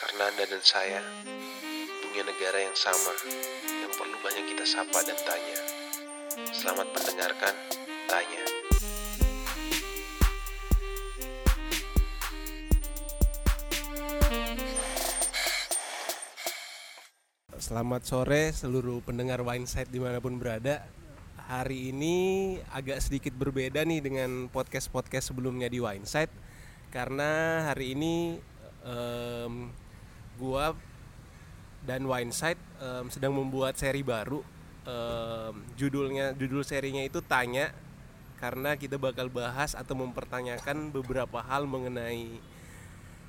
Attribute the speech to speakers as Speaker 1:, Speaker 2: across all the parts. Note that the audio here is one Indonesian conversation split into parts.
Speaker 1: Karena Anda dan saya punya negara yang sama yang perlu banyak kita sapa dan tanya. Selamat mendengarkan Tanya.
Speaker 2: Selamat sore seluruh pendengar Wineside di mana pun berada Hari ini agak sedikit berbeda nih dengan podcast-podcast sebelumnya di Wineside Karena hari ini em, gua dan Wineside em, sedang membuat seri baru. Em, Judulnya, judul serinya itu Tanya Karena kita bakal bahas atau mempertanyakan beberapa hal mengenai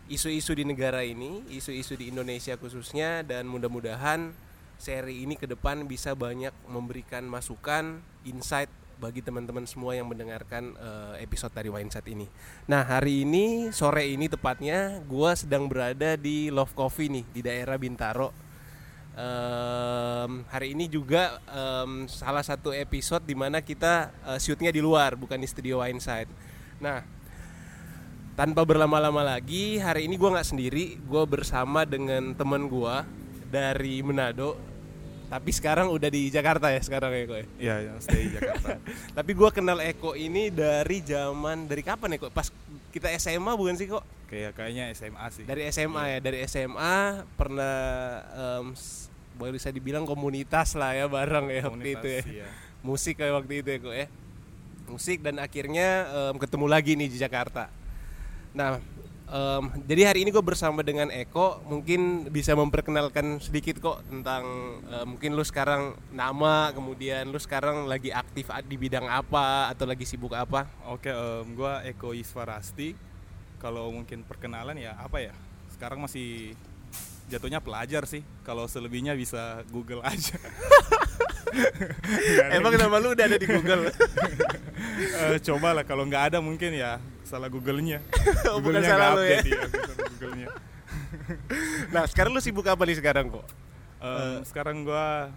Speaker 2: isu-isu di negara ini, isu-isu di Indonesia khususnya dan mudah-mudahan seri ini ke depan bisa banyak memberikan masukan, insight bagi teman-teman semua yang mendengarkan eh, episode dari Winesat ini. Nah, hari ini sore ini tepatnya gua sedang berada di Love Coffee nih di daerah Bintaro. Em, hari ini juga em, salah satu episode di mana kita eh, shootnya di luar bukan di studio Wineside. Nah, tanpa berlama-lama lagi hari ini gue nggak sendiri gue bersama dengan teman gue dari Manado tapi sekarang udah di Jakarta ya sekarang ya Eko ya?
Speaker 3: Iya, yang stay di Jakarta.
Speaker 2: tapi gue kenal Eko ini dari zaman dari kapan Eko pas kita SMA bukan sih kok
Speaker 3: Kayak kayaknya SMA sih.
Speaker 2: dari SMA ya dari SMA pernah s- boleh bisa dibilang komunitas lah ya bareng ya waktu itu ya.
Speaker 3: Komunitas, iya.
Speaker 2: musik kayak waktu itu ya kok ya. Musik dan akhirnya em, ketemu lagi nih di Jakarta. Nah em, jadi hari ini gue bersama dengan Eko mungkin bisa memperkenalkan sedikit kok tentang em, mungkin lu sekarang nama kemudian lu sekarang lagi aktif di bidang apa atau lagi sibuk apa
Speaker 3: Oke, em, gua Eko Yiswarasti. Kalau mungkin perkenalan ya apa ya? Sekarang masih jatuhnya pelajar sih. Kalau selebihnya bisa Google aja.
Speaker 2: emang nama lu udah ada di Google
Speaker 3: Eh, coba lah kalau nggak ada mungkin ya salah Google-nya.
Speaker 2: Oh, bukan
Speaker 3: Google-nya
Speaker 2: salah lu ya.
Speaker 3: bukan Google-nya.
Speaker 2: nah sekarang lu sibuk apa nih sekarang kok
Speaker 3: Em, sekarang gua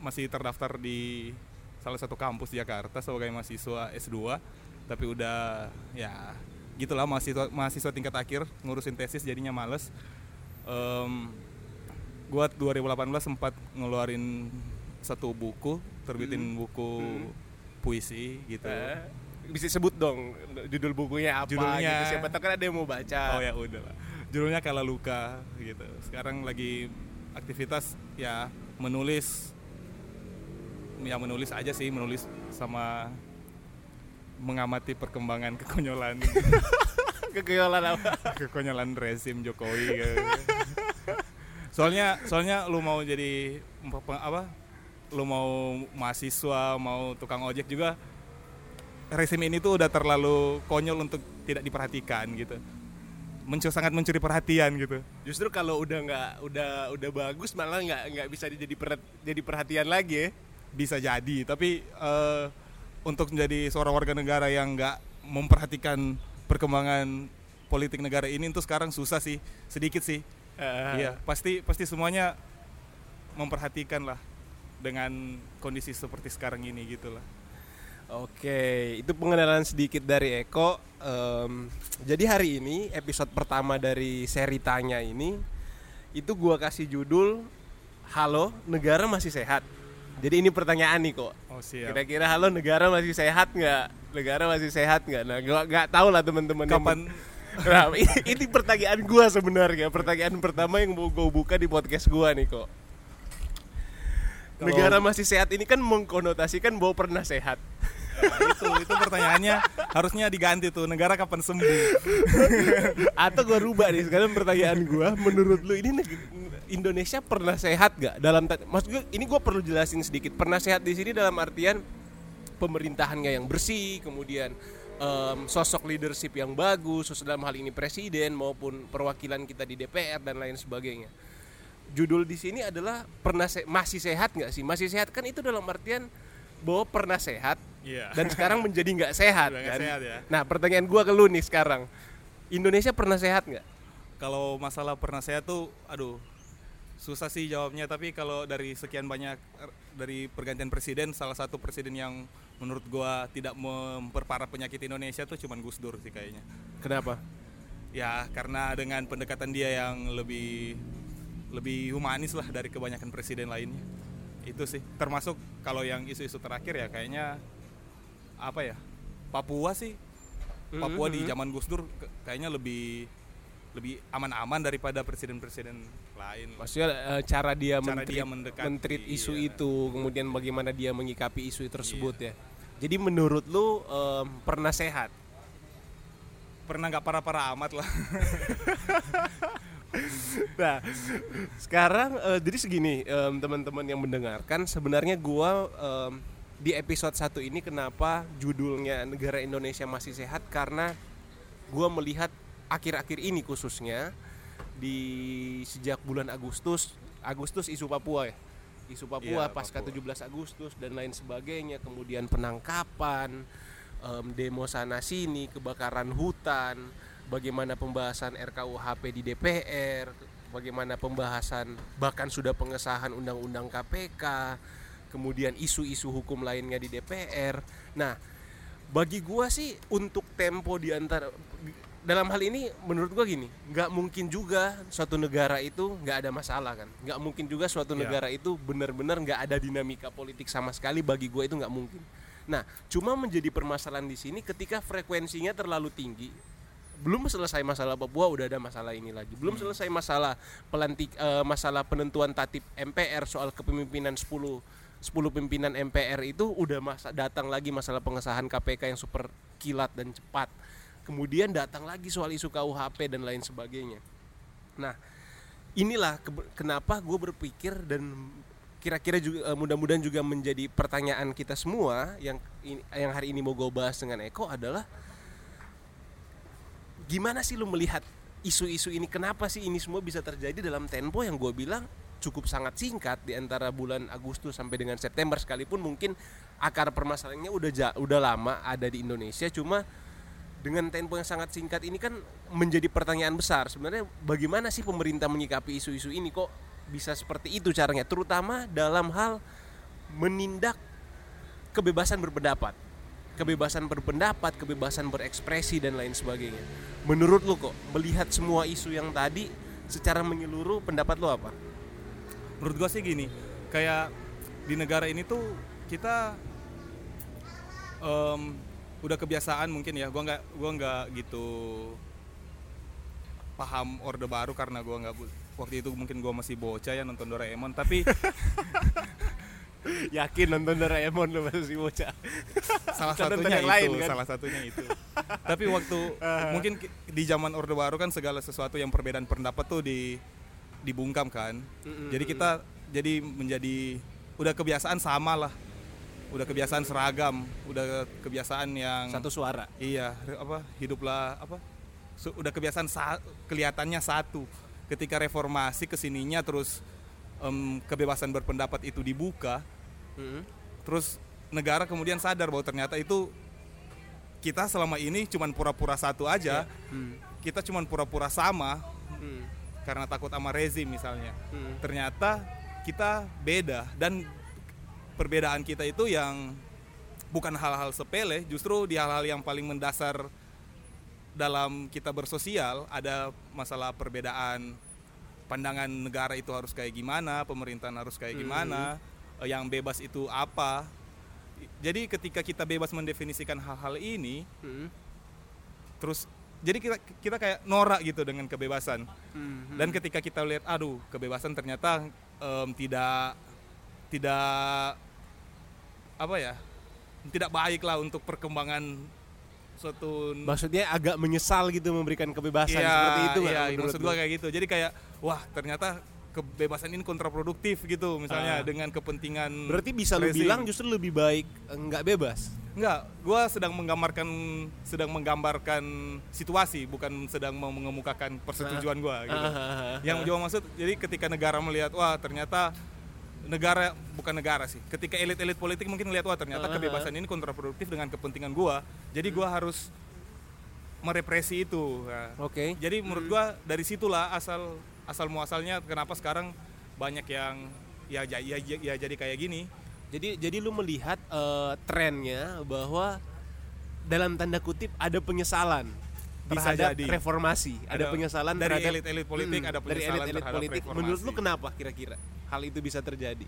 Speaker 3: masih terdaftar di salah satu kampus di Jakarta sebagai mahasiswa S2 tapi udah ya gitulah mahasiswa mahasiswa tingkat akhir ngurusin tesis jadinya males Em, gua 2018 sempat ngeluarin satu buku terbitin buku puisi gitu
Speaker 2: Eh, bisa sebut dong judul bukunya apa
Speaker 3: Judulnya-
Speaker 2: gitu siapa tahu kan ada yang mau baca.
Speaker 3: Oh ya udah lah. Judulnya Kala Luka gitu. Sekarang lagi aktivitas ya menulis. Ya menulis aja sih menulis sama mengamati perkembangan kekonyolan.
Speaker 2: Kekeyolan apa?
Speaker 3: Kekonyolan rezim Jokowi gitu. soalnya soalnya lu mau jadi apa lu mau mahasiswa mau tukang ojek juga rezim ini tuh udah terlalu konyol untuk tidak diperhatikan gitu. Mencu sangat mencuri perhatian gitu.
Speaker 2: Justru kalau udah nggak udah udah bagus malah nggak nggak bisa jadi per- jadi perhatian lagi ya.
Speaker 3: Bisa jadi tapi eh, untuk menjadi seorang warga negara yang nggak memperhatikan perkembangan politik negara ini tuh sekarang susah sih sedikit sih.
Speaker 2: Eh,
Speaker 3: Iya, pasti pasti semuanya memperhatikan lah dengan kondisi seperti sekarang ini gitu lah.
Speaker 2: Oke, itu pengenalan sedikit dari Eko. Em, jadi hari ini episode pertama dari seri tanya ini itu gua kasih judul Halo, negara masih sehat. Jadi ini pertanyaan nih kok.
Speaker 3: Oh siap.
Speaker 2: Kira-kira halo negara masih sehat nggak? Negara masih sehat nggak? Nah, gua nggak tahu lah teman-teman.
Speaker 3: Kapan
Speaker 2: Nah, ini, ini pertanyaan gua sebenarnya. Pertanyaan pertama yang mau gua buka di podcast gua nih kok.
Speaker 3: Kalau-
Speaker 2: Negara masih sehat ini kan mengkonotasikan bahwa pernah sehat.
Speaker 3: Nah, itu itu pertanyaannya harusnya diganti tuh negara kapan sembuh.
Speaker 2: Atau gua rubah nih sekarang pertanyaan gua, menurut lu ini Indonesia pernah sehat gak dalam maksud gue ini gua perlu jelasin sedikit. Pernah sehat di sini dalam artian pemerintahannya yang bersih, kemudian em, sosok leadership yang bagus, dalam hal ini presiden maupun perwakilan kita di DPR dan lain sebagainya. Judul di sini adalah pernah se- masih sehat nggak sih? Masih sehat kan itu dalam artian bahwa pernah sehat
Speaker 3: Iya.
Speaker 2: dan sekarang menjadi nggak sehat kan?
Speaker 3: sehat ya.
Speaker 2: Nah pertanyaan gua ke lu nih sekarang, Indonesia pernah sehat nggak?
Speaker 3: Kalau masalah pernah saya tuh aduh susah sih jawabnya tapi kalau dari sekian banyak er, dari pergantian presiden salah satu presiden yang menurut gua tidak memperparah penyakit Indonesia tuh cuman Gus Dur sih kayaknya.
Speaker 2: Kenapa?
Speaker 3: ya karena dengan pendekatan dia yang lebih lebih humanis lah dari kebanyakan presiden lainnya itu sih termasuk kalau yang isu-isu terakhir ya kayaknya apa ya Papua sih Papua di
Speaker 2: Mhm.
Speaker 3: zaman Gus Dur kayaknya lebih lebih aman-aman daripada presiden-presiden lain
Speaker 2: Maksudnya eh, cara dia
Speaker 3: Cara
Speaker 2: mentreat,
Speaker 3: dia mendekati,
Speaker 2: mentreat isu
Speaker 3: iya.
Speaker 2: itu, kemudian bagaimana dia menyikapi isu tersebut ya. Jadi menurut lu em, pernah sehat?
Speaker 3: pernah nggak parah-parah amat lah
Speaker 2: Nah, sekarang eh, jadi segini em, teman-teman yang mendengarkan sebenarnya gua em, di episode satu ini kenapa judulnya negara Indonesia masih sehat karena gua melihat akhir-akhir ini khususnya di sejak bulan Agustus Agustus isu Papua ya isu Papua
Speaker 3: Iya,
Speaker 2: pasca
Speaker 3: Papua.
Speaker 2: 17 Agustus dan lain sebagainya kemudian penangkapan em, demo sana sini kebakaran hutan bagaimana pembahasan RKUHP di DPR bagaimana pembahasan bahkan sudah pengesahan undang-undang KPK kemudian isu-isu hukum lainnya di DPR nah bagi gua sih untuk tempo di antara dalam hal ini menurut gua gini nggak mungkin juga suatu negara itu nggak ada masalah kan? Nggak mungkin juga suatu
Speaker 3: Ya.
Speaker 2: negara itu benar-benar nggak ada dinamika politik sama sekali bagi gua itu nggak mungkin. Nah cuma menjadi permasalahan di sini ketika frekuensinya terlalu tinggi belum selesai masalah Papua udah ada masalah ini lagi. Belum selesai masalah pelantik eh, masalah penentuan tatip MPR soal kepemimpinan 10 10 pimpinan MPR itu udah masa datang lagi masalah pengesahan KPK yang super kilat dan cepat. Kemudian datang lagi soal isu KUHP dan lain sebagainya. Nah inilah kenapa gue berpikir dan kira-kira juga eh, mudah-mudahan juga menjadi pertanyaan kita semua yang yang hari ini mau gue bahas dengan Eko adalah gimana sih lu melihat isu-isu ini? Kenapa sih ini semua bisa terjadi dalam tempo yang gue bilang cukup sangat singkat di antara bulan Agustus sampai dengan September? Sekalipun mungkin akar permasalahannya udah ja- udah lama ada di Indonesia cuma dengan tempo yang sangat singkat ini kan menjadi pertanyaan besar. Sebenarnya bagaimana sih pemerintah menyikapi isu-isu ini? Kok bisa seperti itu caranya? Terutama dalam hal menindak kebebasan berpendapat kebebasan berpendapat kebebasan berekspresi dan lain sebagainya. Menurut lu kok melihat semua isu yang tadi secara menyeluruh pendapat lu apa?
Speaker 3: Menurut gua sih gini kayak di negara ini tuh kita em, udah kebiasaan mungkin ya. Gua nggak gua nggak gitu paham orde baru karena gua nggak waktu itu mungkin gua masih bocah ya nonton Doraemon. Tapi
Speaker 2: yakin nonton Doraemon lu masih bocah.
Speaker 3: Salah satunya itu
Speaker 2: lain, kan?
Speaker 3: salah satunya itu. Tapi waktu mungkin ki- di zaman orde baru kan segala sesuatu yang perbedaan pendapat tuh di dibungkam kan?
Speaker 2: Mm-mm,
Speaker 3: jadi kita jadi menjadi udah kebiasaan sama lah. Udah kebiasaan seragam udah kebiasaan yang
Speaker 2: satu suara.
Speaker 3: Iya apa hiduplah apa su- udah kebiasaan sa- kelihatannya satu. Ketika reformasi ke sininya terus em, kebebasan berpendapat itu dibuka terus negara kemudian sadar bahwa ternyata itu kita selama ini cuman pura-pura satu aja
Speaker 2: Hmm.
Speaker 3: kita cuman pura-pura sama
Speaker 2: Hmm.
Speaker 3: karena takut sama rezim misalnya
Speaker 2: Hmm.
Speaker 3: ternyata kita beda dan perbedaan kita itu yang bukan hal-hal sepele justru di hal-hal yang paling mendasar dalam kita bersosial ada masalah perbedaan pandangan negara itu harus kayak gimana pemerintahan harus kayak gimana eh, yang bebas itu apa jadi ketika kita bebas mendefinisikan hal-hal ini
Speaker 2: Hmm.
Speaker 3: terus jadi kita kita kayak norak gitu dengan kebebasan
Speaker 2: Hmm.
Speaker 3: dan ketika kita lihat aduh kebebasan ternyata em, tidak tidak apa ya tidak baik lah untuk perkembangan suatu
Speaker 2: maksudnya agak menyesal gitu memberikan kebebasan
Speaker 3: Iya,
Speaker 2: seperti itu
Speaker 3: iya,
Speaker 2: menurut
Speaker 3: maksud
Speaker 2: lu?
Speaker 3: gua kayak gitu jadi kayak wah ternyata kebebasan ini kontraproduktif gitu misalnya
Speaker 2: Ah.
Speaker 3: dengan kepentingan
Speaker 2: berarti bisa lu bilang justru lebih baik eh, nggak bebas
Speaker 3: Enggak, gua sedang menggambarkan sedang menggambarkan situasi bukan sedang mau mengemukakan persetujuan gua gitu. Yang juga maksud jadi ketika negara melihat wah ternyata negara bukan negara sih. Ketika elit-elit politik mungkin melihat wah ternyata kebebasan ini kontraproduktif dengan kepentingan gua. Jadi gua harus merepresi itu. Nah,
Speaker 2: oke
Speaker 3: jadi menurut gua dari situlah asal asal muasalnya kenapa sekarang banyak yang ya ya, ya, ya jadi kayak gini.
Speaker 2: Jadi jadi lu melihat eh, trennya bahwa dalam tanda kutip ada penyesalan
Speaker 3: Bisa
Speaker 2: terhadap
Speaker 3: jadi.
Speaker 2: reformasi, ada,
Speaker 3: Ada-
Speaker 2: penyesalan
Speaker 3: dari elit-elit politik,
Speaker 2: Mm,
Speaker 3: ada
Speaker 2: dari
Speaker 3: penyesalan
Speaker 2: elit-elit
Speaker 3: terhadap
Speaker 2: politik.
Speaker 3: reformasi.
Speaker 2: Menurut lu kenapa kira-kira hal itu bisa terjadi?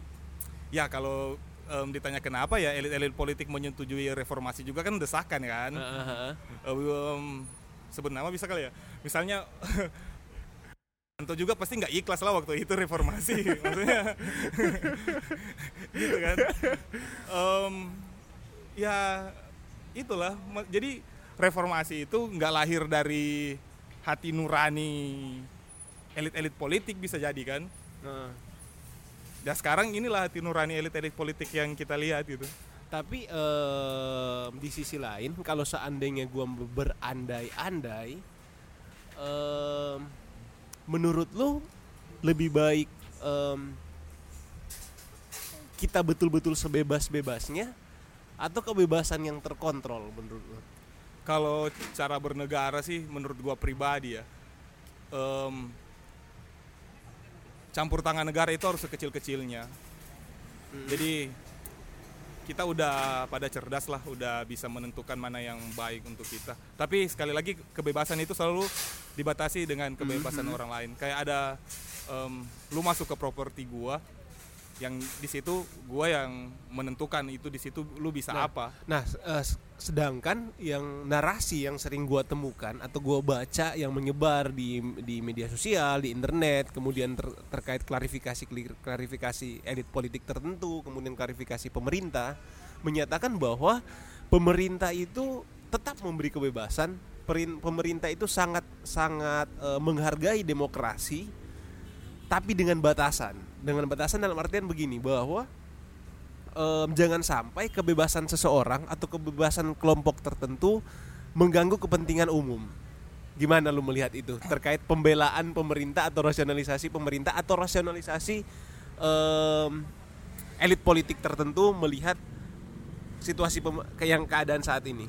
Speaker 3: Ya kalau em, ditanya kenapa ya elit-elit politik menyetujui reformasi juga kan desakan kan.
Speaker 2: Heeh.
Speaker 3: um, sebut nama bisa kali ya misalnya Anto juga pasti nggak ikhlas lah waktu itu reformasi maksudnya. Gitu kan. Em, ya itulah. Jadi reformasi itu nggak lahir dari hati nurani elit-elit politik bisa jadi kan.
Speaker 2: Heeh.
Speaker 3: dan sekarang inilah hati nurani elit-elit politik yang kita lihat gitu.
Speaker 2: Tapi em, di sisi lain kalau seandainya gua berandai-andai em, menurut lu lebih baik em, kita betul-betul sebebas-bebasnya atau kebebasan yang terkontrol menurut lu?
Speaker 3: Kalau cara bernegara sih menurut gua pribadi ya em, campur tangan negara itu harus sekecil-kecilnya. Jadi kita udah pada cerdas lah, udah bisa menentukan mana yang baik untuk kita. Tapi sekali lagi kebebasan itu selalu dibatasi dengan kebebasan orang lain. Kayak ada em, lu masuk ke properti gua yang di situ gua yang menentukan itu di situ lu bisa
Speaker 2: Nah,
Speaker 3: apa.
Speaker 2: Nah, s- sedangkan yang narasi yang sering gua temukan atau gua baca yang menyebar di di media sosial, di internet, kemudian ter- terkait klarifikasi klarifikasi elit politik tertentu, kemudian klarifikasi pemerintah menyatakan bahwa pemerintah itu tetap memberi kebebasan, pemerintah itu sangat sangat eh, menghargai demokrasi tapi dengan batasan. Dengan batasan dalam artian begini bahwa em, jangan sampai kebebasan seseorang atau kebebasan kelompok tertentu mengganggu kepentingan umum. Gimana lu melihat itu terkait pembelaan pemerintah atau rasionalisasi pemerintah atau rasionalisasi em, elit politik tertentu melihat situasi yang keadaan saat ini.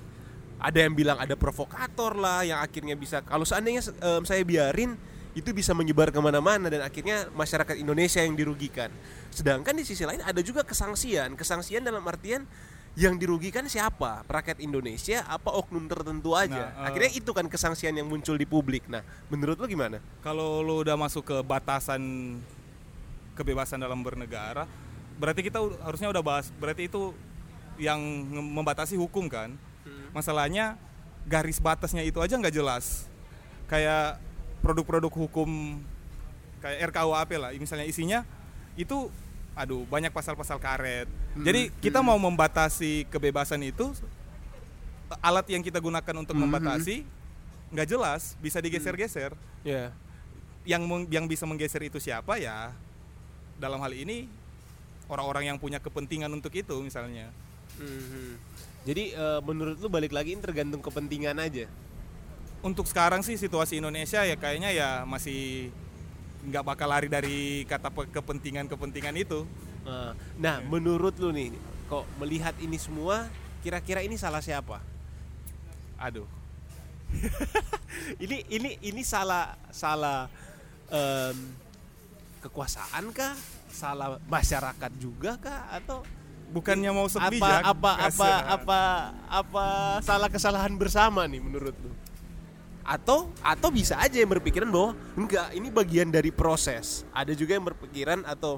Speaker 2: Ada yang bilang ada provokator lah yang akhirnya bisa kalau seandainya em, saya biarin itu bisa menyebar ke mana-mana dan akhirnya masyarakat Indonesia yang dirugikan. Sedangkan di sisi lain ada juga kesangsian, kesangsian dalam artian yang dirugikan siapa? Rakyat Indonesia apa oknum tertentu aja?
Speaker 3: Nah, eh,
Speaker 2: akhirnya itu kan kesangsian yang muncul di publik. Nah, menurut lu gimana?
Speaker 3: kalau lu udah masuk ke batasan kebebasan dalam bernegara, berarti kita harusnya udah bahas. Berarti itu yang membatasi hukum kan? Masalahnya garis batasnya itu aja nggak jelas. Kayak produk-produk hukum kayak RKUHP lah, misalnya isinya itu aduh banyak pasal-pasal karet. Jadi kita mau membatasi kebebasan itu alat yang kita gunakan untuk membatasi nggak jelas, bisa digeser-geser
Speaker 2: Ya.
Speaker 3: yang meng- yang bisa menggeser itu siapa ya dalam hal ini orang-orang yang punya kepentingan untuk itu misalnya
Speaker 2: Mhm. Jadi eh, menurut lu balik lagi ini tergantung kepentingan aja.
Speaker 3: Untuk sekarang sih situasi Indonesia ya kayaknya ya masih nggak bakal lari dari kata pe- kepentingan-kepentingan itu
Speaker 2: Eh, Nah, menurut lu nih, kok melihat ini semua, kira-kira ini salah siapa?
Speaker 3: aduh
Speaker 2: Ini ini ini salah salah em, kekuasaan kah? Salah masyarakat juga kah? Atau
Speaker 3: bukannya mau
Speaker 2: apa
Speaker 3: sebijak
Speaker 2: apa apa
Speaker 3: kasihan.
Speaker 2: apa apa salah kesalahan bersama nih menurut lu? Atau atau bisa aja yang berpikiran bahwa enggak ini bagian dari proses. Ada juga yang berpikiran atau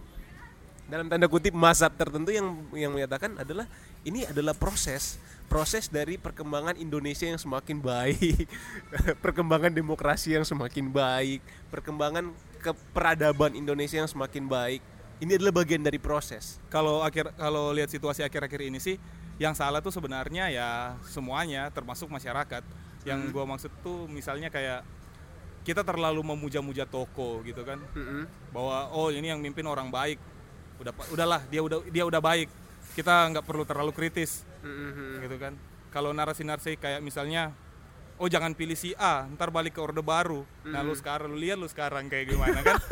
Speaker 2: dalam tanda kutip mazhab tertentu yang yang menyatakan adalah ini adalah proses proses dari perkembangan Indonesia yang semakin baik, perkembangan demokrasi yang semakin baik, perkembangan keperadaban Indonesia yang semakin baik. Ini adalah bagian dari proses.
Speaker 3: kalau akhir kalau lihat situasi akhir-akhir ini sih yang salah tuh sebenarnya ya semuanya termasuk masyarakat yang gua maksud tuh misalnya kayak kita terlalu memuja-muja toko gitu kan. Bahwa oh ini yang mimpin orang baik. Udah udahlah dia udah dia udah baik. Kita nggak perlu terlalu kritis. Gitu kan. Kalau narasi-narasi kayak misalnya oh jangan pilih si A ntar balik ke orde baru. Nah lu sekarang lu lihat lu sekarang kayak gimana kan?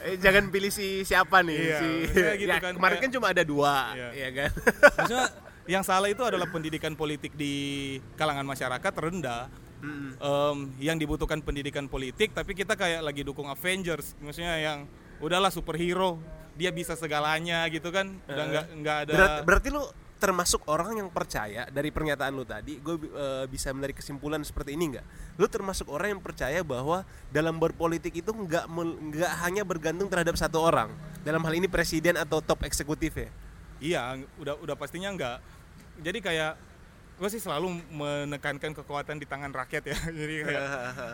Speaker 2: Eh, jangan pilih si siapa nih
Speaker 3: Iya,
Speaker 2: si
Speaker 3: maksudnya gitu
Speaker 2: ya,
Speaker 3: kan,
Speaker 2: kemarin
Speaker 3: kayak-
Speaker 2: kan cuma ada dua
Speaker 3: Iya.
Speaker 2: ya kan?
Speaker 3: Maksudnya yang salah itu adalah pendidikan politik di kalangan masyarakat rendah. Em, yang dibutuhkan pendidikan politik tapi kita kayak lagi dukung Avengers. Maksudnya yang udahlah superhero dia bisa segalanya gitu kan. Udah nggak nggak ada
Speaker 2: Berat- berarti lu termasuk orang yang percaya dari pernyataan lu tadi gue bisa menarik kesimpulan seperti ini nggak? Lu termasuk orang yang percaya bahwa dalam berpolitik itu nggak nggak hanya bergantung terhadap satu orang. Dalam hal ini presiden atau top eksekutif ya
Speaker 3: Iya, udah udah pastinya enggak. Jadi kayak gue sih selalu menekankan kekuatan di tangan rakyat ya. Jadi kayak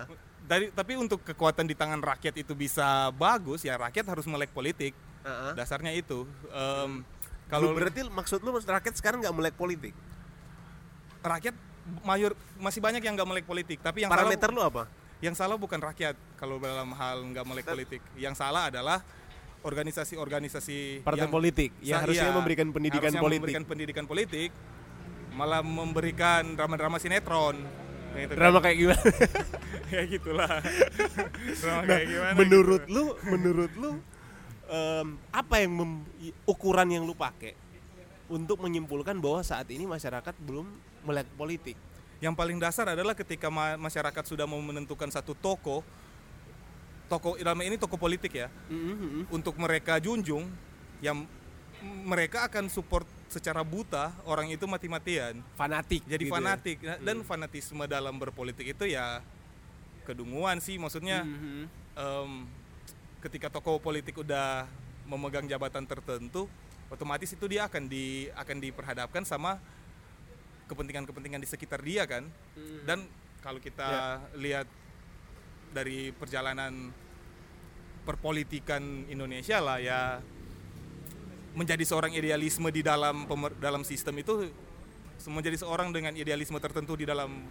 Speaker 3: dari tapi untuk kekuatan di tangan rakyat itu bisa bagus ya rakyat harus melek politik.
Speaker 2: Heeh.
Speaker 3: Dasarnya itu.
Speaker 2: Kalau
Speaker 3: kalau
Speaker 2: berarti maksud lu rakyat sekarang nggak melek politik
Speaker 3: rakyat mayor masih banyak yang nggak melek politik, tapi yang
Speaker 2: parameter
Speaker 3: salah,
Speaker 2: lu apa
Speaker 3: yang salah bukan rakyat kalau dalam hal nggak melek politik. Yang salah adalah organisasi-organisasi
Speaker 2: partai
Speaker 3: yang-
Speaker 2: politik yang harusnya
Speaker 3: iya,
Speaker 2: memberikan pendidikan
Speaker 3: harusnya
Speaker 2: politik.
Speaker 3: memberikan pendidikan politik malah memberikan drama-drama sinetron. Gitu kan.
Speaker 2: drama kayak gimana?
Speaker 3: Kayak gitulah. Drama
Speaker 2: Nah,
Speaker 3: kayak gimana
Speaker 2: menurut
Speaker 3: gitu.
Speaker 2: lu menurut lu em, apa yang mem- ukuran yang lu pakai untuk menyimpulkan bahwa saat ini masyarakat belum melek politik?
Speaker 3: Yang paling dasar adalah ketika ma- masyarakat sudah mau menentukan satu toko toko dalam ini toko politik ya.
Speaker 2: Mhm.
Speaker 3: untuk mereka junjung yang mereka akan support secara buta orang itu mati-matian.
Speaker 2: Fanatik
Speaker 3: jadi
Speaker 2: gitu ya.
Speaker 3: fanatik. Nah, dan fanatisme dalam berpolitik itu ya kedunguan sih maksudnya.
Speaker 2: Mhm.
Speaker 3: em, ketika tokoh politik udah memegang jabatan tertentu otomatis itu dia akan di akan diperhadapkan sama kepentingan-kepentingan di sekitar dia kan. Dan kalau kita lihat dari perjalanan perpolitikan Indonesia lah ya menjadi seorang idealisme di dalam pemer- dalam sistem itu menjadi seorang dengan idealisme tertentu di dalam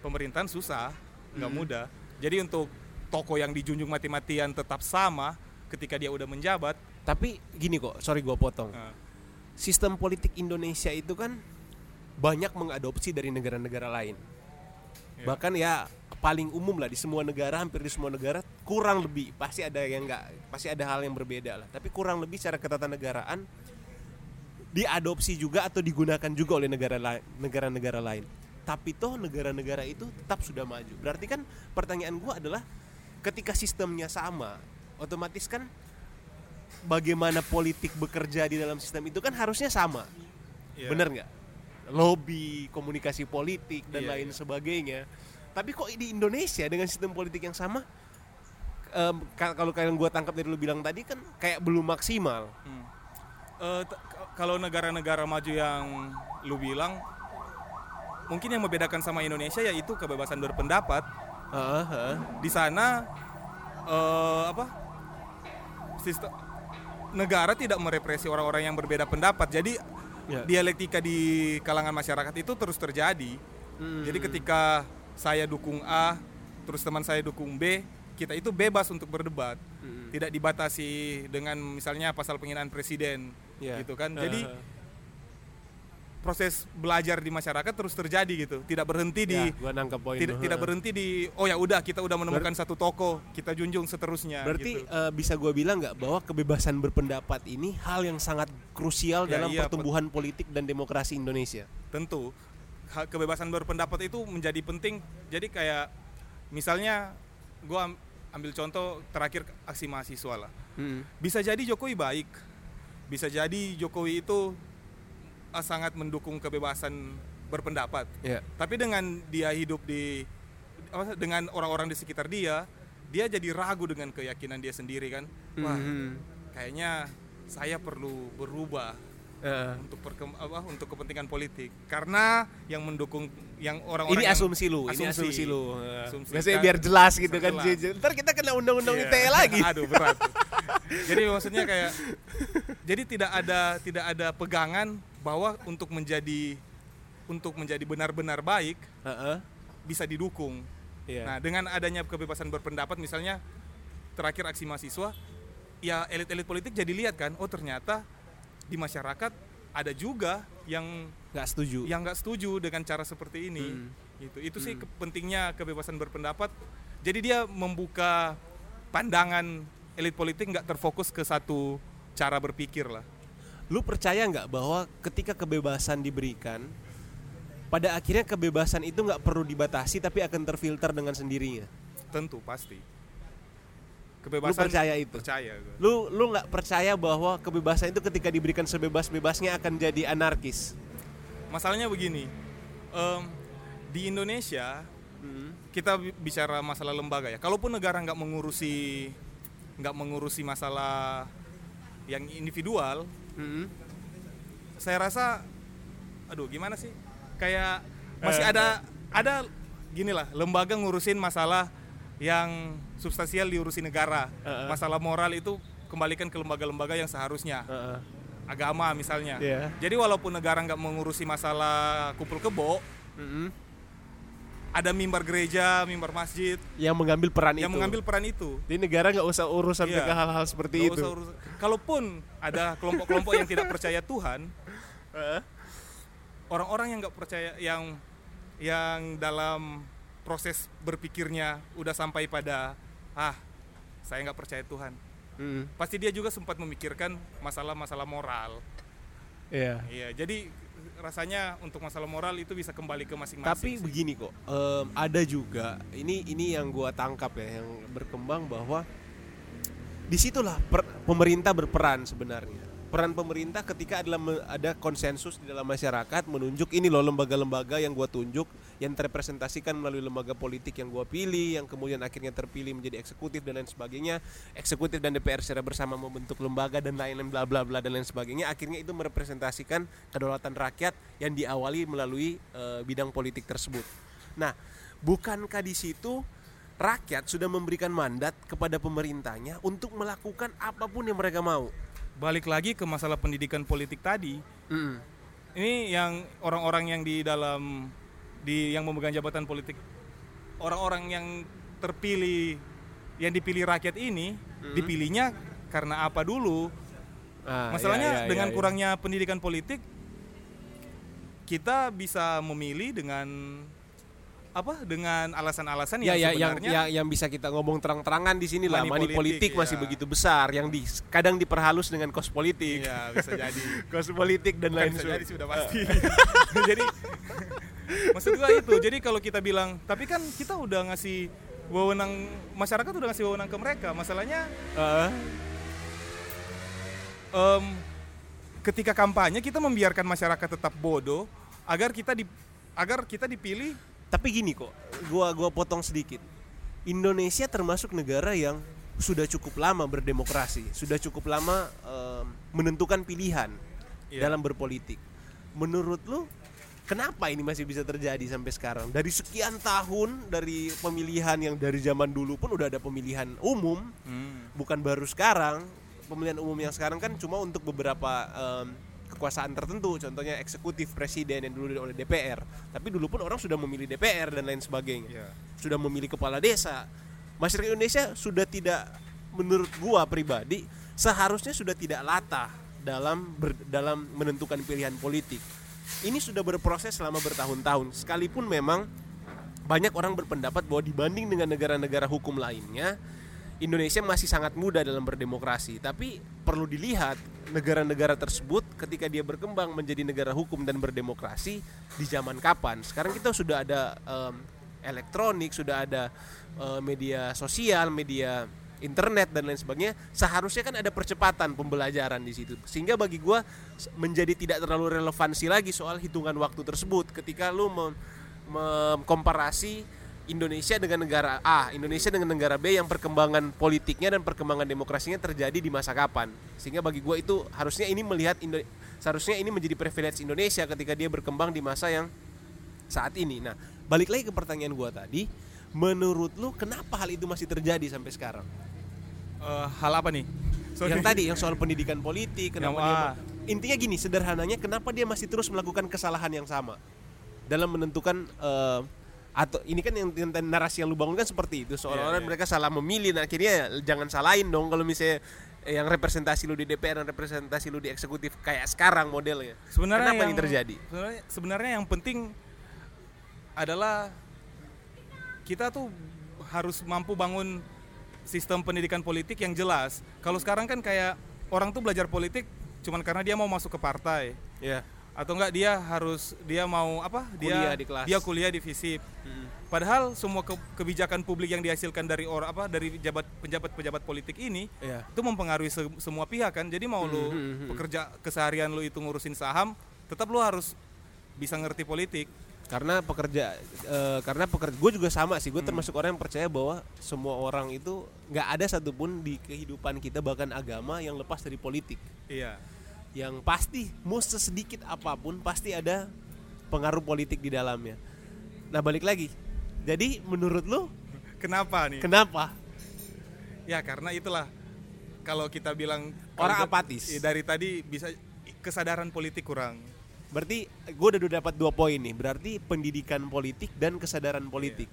Speaker 3: pemerintahan susah nggak mudah. Jadi untuk toko yang dijunjung mati-matian tetap sama ketika dia udah menjabat.
Speaker 2: Tapi gini kok sorry gua potong.
Speaker 3: Nah,
Speaker 2: sistem politik Indonesia itu kan banyak mengadopsi dari negara-negara lain
Speaker 3: Ya.
Speaker 2: bahkan ya paling umum lah di semua negara hampir di semua negara kurang lebih. Pasti ada yang enggak pasti ada hal yang berbeda lah. Tapi kurang lebih secara ketatanegaraan diadopsi juga atau digunakan juga oleh negara lain negara-negara lain. Tapi toh negara-negara itu tetap sudah maju. Berarti kan pertanyaan gua adalah ketika sistemnya sama otomatis kan bagaimana politik bekerja di dalam sistem itu kan harusnya sama.
Speaker 3: Ya.
Speaker 2: bener nggak lobby komunikasi politik dan
Speaker 3: Iya,
Speaker 2: lain
Speaker 3: iya.
Speaker 2: sebagainya tapi kok di Indonesia dengan sistem politik yang sama ka- kalau kalian gua tangkap dari lu bilang tadi kan kayak belum maksimal
Speaker 3: Hmm. K- kalau negara-negara maju yang lu bilang mungkin yang membedakan sama Indonesia yaitu kebebasan berpendapat
Speaker 2: Heeh, heeh.
Speaker 3: di sana eh, apa sistem negara tidak merepresi orang-orang yang berbeda pendapat jadi
Speaker 2: Ya.
Speaker 3: dialektika di kalangan masyarakat itu terus terjadi
Speaker 2: Hmm.
Speaker 3: jadi ketika saya dukung A terus teman saya dukung B kita itu bebas untuk berdebat
Speaker 2: Hmm.
Speaker 3: tidak dibatasi dengan misalnya pasal penghinaan presiden
Speaker 2: Ya.
Speaker 3: gitu kan
Speaker 2: Heeh.
Speaker 3: jadi proses belajar di masyarakat terus terjadi gitu tidak berhenti di
Speaker 2: Ya, gua nangkep poin
Speaker 3: tidak, tidak berhenti di oh ya udah kita udah menemukan satu toko kita junjung seterusnya
Speaker 2: Berarti
Speaker 3: gitu.
Speaker 2: eh, bisa gue bilang nggak bahwa kebebasan berpendapat ini hal yang sangat krusial
Speaker 3: Ya,
Speaker 2: dalam
Speaker 3: iya,
Speaker 2: pertumbuhan politik dan demokrasi Indonesia.
Speaker 3: tentu kebebasan berpendapat itu menjadi penting jadi kayak misalnya am- ambil contoh terakhir aksi mahasiswa lah
Speaker 2: Hmm.
Speaker 3: bisa jadi Jokowi baik bisa jadi Jokowi itu ah, sangat mendukung kebebasan berpendapat
Speaker 2: Ya.
Speaker 3: tapi dengan dia hidup di apa, dengan orang-orang di sekitar dia dia jadi ragu dengan keyakinan dia sendiri kan wah
Speaker 2: Mhm.
Speaker 3: kayaknya saya perlu berubah
Speaker 2: Eh,
Speaker 3: untuk perkem, apa untuk kepentingan politik karena yang mendukung yang orang-orang
Speaker 2: ini
Speaker 3: yang-
Speaker 2: asumsi lu, ini asumsi lu.
Speaker 3: Asumsi.
Speaker 2: Biasanya
Speaker 3: Kan-
Speaker 2: biar jelas gitu kan.
Speaker 3: jelas.
Speaker 2: Ntar kita kena undang-undang
Speaker 3: Iya.
Speaker 2: ITE lagi.
Speaker 3: Aduh berat. jadi maksudnya kayak jadi tidak ada tidak ada pegangan bahwa untuk menjadi untuk menjadi benar-benar baik
Speaker 2: Heeh.
Speaker 3: bisa didukung.
Speaker 2: Iya.
Speaker 3: Nah, dengan adanya kebebasan berpendapat misalnya terakhir aksi mahasiswa, ya elit-elit politik jadi lihat kan, oh ternyata di masyarakat ada juga yang
Speaker 2: nggak setuju.
Speaker 3: yang nggak setuju dengan cara seperti ini.
Speaker 2: Hmm.
Speaker 3: Gitu. Itu sih ke- pentingnya kebebasan berpendapat. Jadi dia membuka pandangan elit politik nggak terfokus ke satu cara berpikir lah.
Speaker 2: Lu percaya nggak bahwa ketika kebebasan diberikan, pada akhirnya kebebasan itu nggak perlu dibatasi tapi akan terfilter dengan sendirinya.
Speaker 3: Tentu pasti. Kebebasan
Speaker 2: Lu percaya itu?
Speaker 3: percaya.
Speaker 2: Lu lu nggak percaya bahwa kebebasan itu ketika diberikan sebebas-bebasnya akan jadi anarkis?
Speaker 3: masalahnya begini em, di Indonesia kita bi- bicara masalah lembaga ya kalaupun negara nggak mengurusi nggak mengurusi masalah yang individual
Speaker 2: Hmm.
Speaker 3: saya rasa aduh gimana sih kayak masih
Speaker 2: Eh,
Speaker 3: ada ada gini lah lembaga ngurusin masalah yang substansial diurusi negara
Speaker 2: Eh, eh.
Speaker 3: masalah moral itu kembalikan ke lembaga-lembaga yang seharusnya
Speaker 2: Heeh.
Speaker 3: agama misalnya
Speaker 2: Iya.
Speaker 3: jadi walaupun negara nggak mengurusi masalah kumpul kebo
Speaker 2: Mm-mm.
Speaker 3: ada mimbar gereja mimbar masjid
Speaker 2: Yang mengambil peran
Speaker 3: yang
Speaker 2: itu.
Speaker 3: mengambil peran itu
Speaker 2: Jadi negara nggak usah urus sampai
Speaker 3: Iya.
Speaker 2: ke hal-hal seperti itu.
Speaker 3: usah urus- kalaupun ada kelompok-kelompok yang tidak percaya Tuhan orang-orang yang nggak percaya yang yang dalam proses berpikirnya udah sampai pada ah saya nggak percaya Tuhan
Speaker 2: Mm.
Speaker 3: pasti dia juga sempat memikirkan masalah-masalah moral
Speaker 2: Iya.
Speaker 3: iya jadi rasanya untuk masalah moral itu bisa kembali ke masing-masing
Speaker 2: Tapi
Speaker 3: sih.
Speaker 2: begini kok, em, ada juga ini ini yang gua tangkap ya, yang berkembang bahwa di situlah per- pemerintah berperan sebenarnya. Peran pemerintah ketika adalah ada konsensus di dalam masyarakat menunjuk ini loh lembaga-lembaga yang gua tunjuk yang terrepresentasikan melalui lembaga politik yang gua pilih, yang kemudian akhirnya terpilih menjadi eksekutif dan lain sebagainya. Eksekutif dan DPR secara bersama membentuk lembaga dan lain-lain bla bla bla dan lain sebagainya. Akhirnya itu merepresentasikan kedaulatan rakyat yang diawali melalui eh, bidang politik tersebut. Nah, bukankah di situ rakyat sudah memberikan mandat kepada pemerintahnya untuk melakukan apa pun yang mereka mau?
Speaker 3: balik lagi ke masalah pendidikan politik tadi ini yang orang-orang yang di dalam di yang memegang jabatan politik. Orang-orang yang terpilih yang dipilih rakyat ini dipilihnya karena apa dulu?
Speaker 2: Ah,
Speaker 3: masalahnya
Speaker 2: iya, iya,
Speaker 3: dengan
Speaker 2: iya, iya.
Speaker 3: kurangnya pendidikan politik kita bisa memilih dengan apa? Dengan alasan-alasan
Speaker 2: ya,
Speaker 3: yang
Speaker 2: ya, yang,
Speaker 3: sebenarnya
Speaker 2: yang yang bisa kita ngomong terang-terangan di sini lah.
Speaker 3: Money
Speaker 2: politik,
Speaker 3: politik,
Speaker 2: masih
Speaker 3: iya.
Speaker 2: begitu besar yang di kadang diperhalus dengan kos politik.
Speaker 3: Iya, bisa jadi.
Speaker 2: Kos politik dan
Speaker 3: Bukan
Speaker 2: lain sebagainya.
Speaker 3: sudah pasti. Jadi maksud gua itu jadi kalau kita bilang tapi kan kita udah ngasih wewenang masyarakat udah ngasih wewenang ke mereka. Masalahnya
Speaker 2: Eh,
Speaker 3: em, ketika kampanye kita membiarkan masyarakat tetap bodoh agar kita di agar kita dipilih.
Speaker 2: Tapi gini kok gua gua potong sedikit. Indonesia termasuk negara yang sudah cukup lama berdemokrasi sudah cukup lama em, menentukan pilihan
Speaker 3: Iya.
Speaker 2: dalam berpolitik. Menurut lu kenapa ini masih bisa terjadi sampai sekarang? Dari sekian tahun dari pemilihan yang dari zaman dulu pun udah ada pemilihan umum. Bukan baru sekarang. Pemilihan umum yang sekarang kan cuma untuk beberapa em, kekuasaan tertentu. Contohnya eksekutif presiden yang dulu oleh DPR tapi dulu pun orang sudah memilih DPR dan lain sebagainya.
Speaker 3: Iya.
Speaker 2: sudah memilih kepala desa. Masyarakat Indonesia sudah tidak menurut gua pribadi seharusnya sudah tidak latah dalam ber- dalam menentukan pilihan politik ini sudah berproses selama bertahun-tahun. Sekalipun memang banyak orang berpendapat bahwa dibanding dengan negara-negara hukum lainnya Indonesia masih sangat muda dalam berdemokrasi. Tapi perlu dilihat negara-negara tersebut ketika dia berkembang menjadi negara hukum dan berdemokrasi di zaman kapan? Sekarang kita sudah ada em, elektronik sudah ada eh, media sosial media internet dan lain sebagainya seharusnya kan ada percepatan pembelajaran di situ sehingga bagi gua s- menjadi tidak terlalu relevansi lagi soal hitungan waktu tersebut ketika lu mem- mengkomparasi Indonesia dengan negara A, Indonesia dengan negara B yang perkembangan politiknya dan perkembangan demokrasinya terjadi di masa kapan. Sehingga bagi gue itu harusnya ini melihat Indo- seharusnya ini menjadi privilege Indonesia ketika dia berkembang di masa yang saat ini. Nah, balik lagi ke pertanyaan gue tadi, menurut lu kenapa hal itu masih terjadi sampai sekarang?
Speaker 3: Eh, hal apa nih Sorry.
Speaker 2: Yang tadi yang soal pendidikan politik, kenapa
Speaker 3: Yang-
Speaker 2: dia
Speaker 3: ah.
Speaker 2: intinya gini, sederhananya kenapa dia masih terus melakukan kesalahan yang sama dalam menentukan eh, atau ini kan yang, yang narasi yang lu bangun kan seperti itu seolah-olah
Speaker 3: Iya, iya.
Speaker 2: mereka salah memilih nah akhirnya ya jangan salahin dong kalau misalnya yang representasi lu di DPR dan representasi lu di eksekutif kayak sekarang modelnya
Speaker 3: sebenarnya
Speaker 2: kenapa
Speaker 3: yang,
Speaker 2: ini terjadi
Speaker 3: sebenarnya, sebenarnya yang penting adalah kita tuh harus mampu bangun sistem pendidikan politik yang jelas. Kalau sekarang kan kayak orang tuh belajar politik cuman karena dia mau masuk ke partai.
Speaker 2: Ya
Speaker 3: atau enggak dia harus dia mau apa? Dia
Speaker 2: Kuliah di kelas.
Speaker 3: dia kuliah di FISIP. Padahal semua ke- kebijakan publik yang dihasilkan dari orang apa dari jabat penjabat pejabat politik ini
Speaker 2: Iya.
Speaker 3: itu mempengaruhi se- semua pihak kan. Jadi mau lu
Speaker 2: Hmm, hmm, hmm.
Speaker 3: pekerja keseharian lu itu ngurusin saham tetap lu harus bisa ngerti politik
Speaker 2: karena pekerja eh, karena pekerja gue juga sama sih gue termasuk orang yang percaya bahwa semua orang itu nggak ada satupun di kehidupan kita bahkan agama yang lepas dari politik.
Speaker 3: Iya.
Speaker 2: Yang pasti mau sesedikit apa pun pasti ada pengaruh politik di dalamnya. Nah balik lagi. Jadi menurut lu?
Speaker 3: Kenapa nih?
Speaker 2: Kenapa?
Speaker 3: Ya karena itulah. Kalau kita bilang
Speaker 2: Orang apatis.
Speaker 3: iya, dari tadi bisa kesadaran politik kurang.
Speaker 2: Berarti gue udah dapat dua poin nih berarti pendidikan politik dan kesadaran politik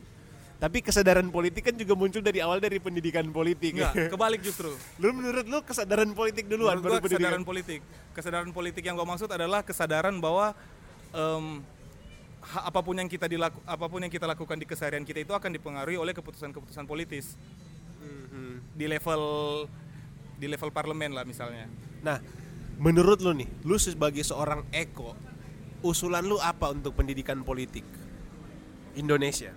Speaker 2: tapi kesadaran politik kan juga muncul dari awal dari pendidikan politik
Speaker 3: Enggak, kebalik justru.
Speaker 2: lu menurut lu kesadaran politik duluan
Speaker 3: Menurut
Speaker 2: pendidikan
Speaker 3: kesadaran politik. Kesadaran politik yang gue maksud adalah kesadaran bahwa ha- apa pun yang kita dilaku, apa pun yang kita lakukan di keseharian kita itu akan dipengaruhi oleh keputusan-keputusan politis
Speaker 2: Mhm.
Speaker 3: di level di level parlemen lah misalnya.
Speaker 2: Nah, menurut lu nih, lu sebagai seorang eko, usulan lu apa untuk pendidikan politik Indonesia?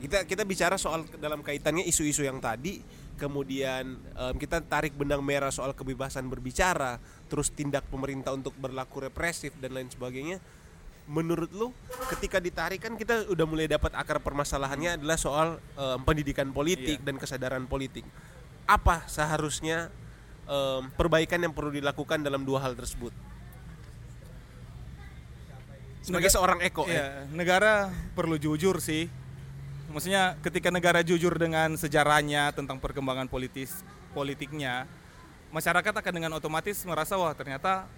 Speaker 2: Kita kita bicara soal dalam kaitannya isu-isu yang tadi, kemudian em, kita tarik benang merah soal kebebasan berbicara, terus tindak pemerintah untuk berlaku represif dan lain sebagainya. Menurut lu, ketika ditarik kan kita udah mulai dapat akar permasalahannya adalah soal em, pendidikan politik
Speaker 3: Iya.
Speaker 2: dan kesadaran politik. Apa seharusnya em, perbaikan yang perlu dilakukan dalam dua hal tersebut? Sebagai
Speaker 3: Nega-
Speaker 2: seorang eko, ya.
Speaker 3: Negara perlu jujur sih. Maksudnya ketika negara jujur dengan sejarahnya tentang perkembangan politis politiknya, masyarakat akan dengan otomatis merasa wah ternyata